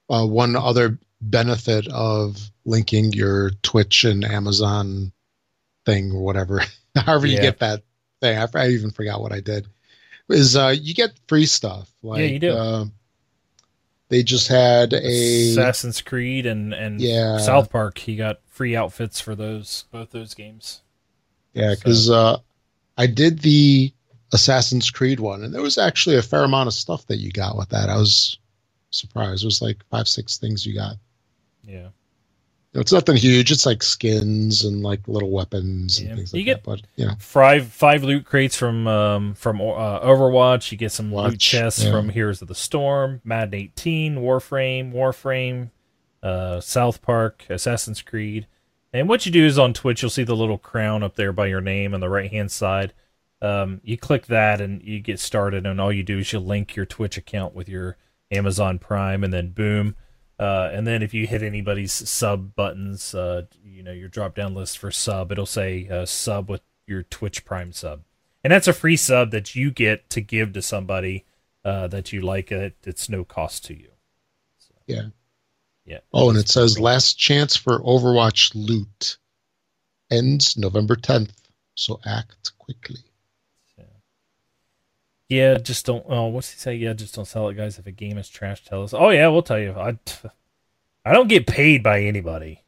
uh, one other benefit of linking your Twitch and Amazon thing or whatever, *laughs* however you Yeah. get that thing. I, I even forgot what I did. Is uh, you get free stuff? Like, Yeah, you do. Uh, they just had a Assassin's Creed and and Yeah. South Park, he got free outfits for those both those games. yeah, so- because uh, I did the Assassin's Creed one, and there was actually a fair amount of stuff that you got with that. I was surprised. It was like five, six things you got. Yeah, It's nothing huge. It's like skins and like little weapons and Yeah. things You like get- that. But you know, five five loot crates from um from uh, Overwatch. You get some loot chests yeah. from Heroes of the Storm, Madden 18, Warframe, Warframe, uh, South Park, Assassin's Creed. And what you do is on Twitch, you'll see the little crown up there by your name on the right hand side. Um, you click that and you get started, and all you do is you link your Twitch account with your Amazon Prime, and then boom. Uh, and then if you hit anybody's sub buttons, uh, you know your drop down list for sub, it'll say uh, sub with your Twitch Prime sub, and that's a free sub that you get to give to somebody uh, that you like. It it's no cost to you. So, Yeah. yeah. oh, and it says last chance for Overwatch loot ends November 10th. So act quickly. Yeah, just don't. Oh, what's he say? Yeah, just don't sell it, guys. If a game is trash, tell us. Oh yeah, we'll tell you. I, I don't get paid by anybody.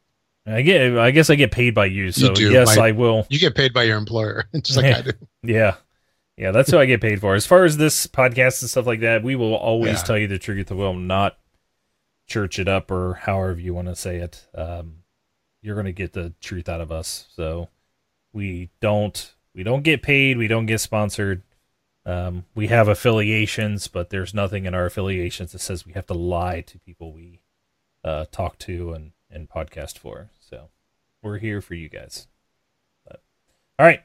I get. I guess I get paid by you. So do, yes, by- I will. You get paid by your employer, *laughs* just like Yeah. I do. Yeah, yeah, that's who I get paid for. As far as this podcast and stuff like that, we will always Yeah. tell you the truth. We will not church it up or however you want to say it. Um, you're going to get the truth out of us. So we don't. We don't get paid. We don't get sponsored. Um, we have affiliations, but there's nothing in our affiliations that says we have to lie to people we uh, talk to and, and podcast for. So we're here for you guys. But, all right,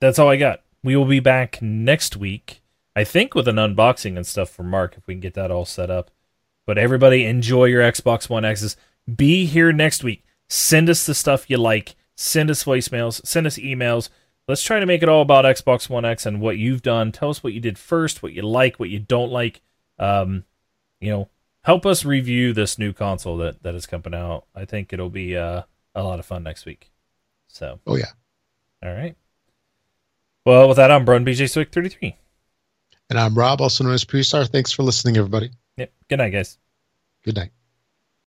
that's all I got. We will be back next week, I think, with an unboxing and stuff for Mark if we can get that all set up. But everybody, enjoy your Xbox One X's. Be here next week. Send us the stuff you like. Send us voicemails. Send us emails. Let's try to make it all about Xbox One X and what you've done. Tell us what you did first, what you like, what you don't like. Um, you know, help us review this new console that that is coming out. I think it'll be uh, a lot of fun next week. So, Oh yeah. all right. Well, with that, I'm Brun BJ Swick 33. And I'm Rob, also known as Prestar. Thanks for listening, everybody. Yep. Good night, guys. Good night.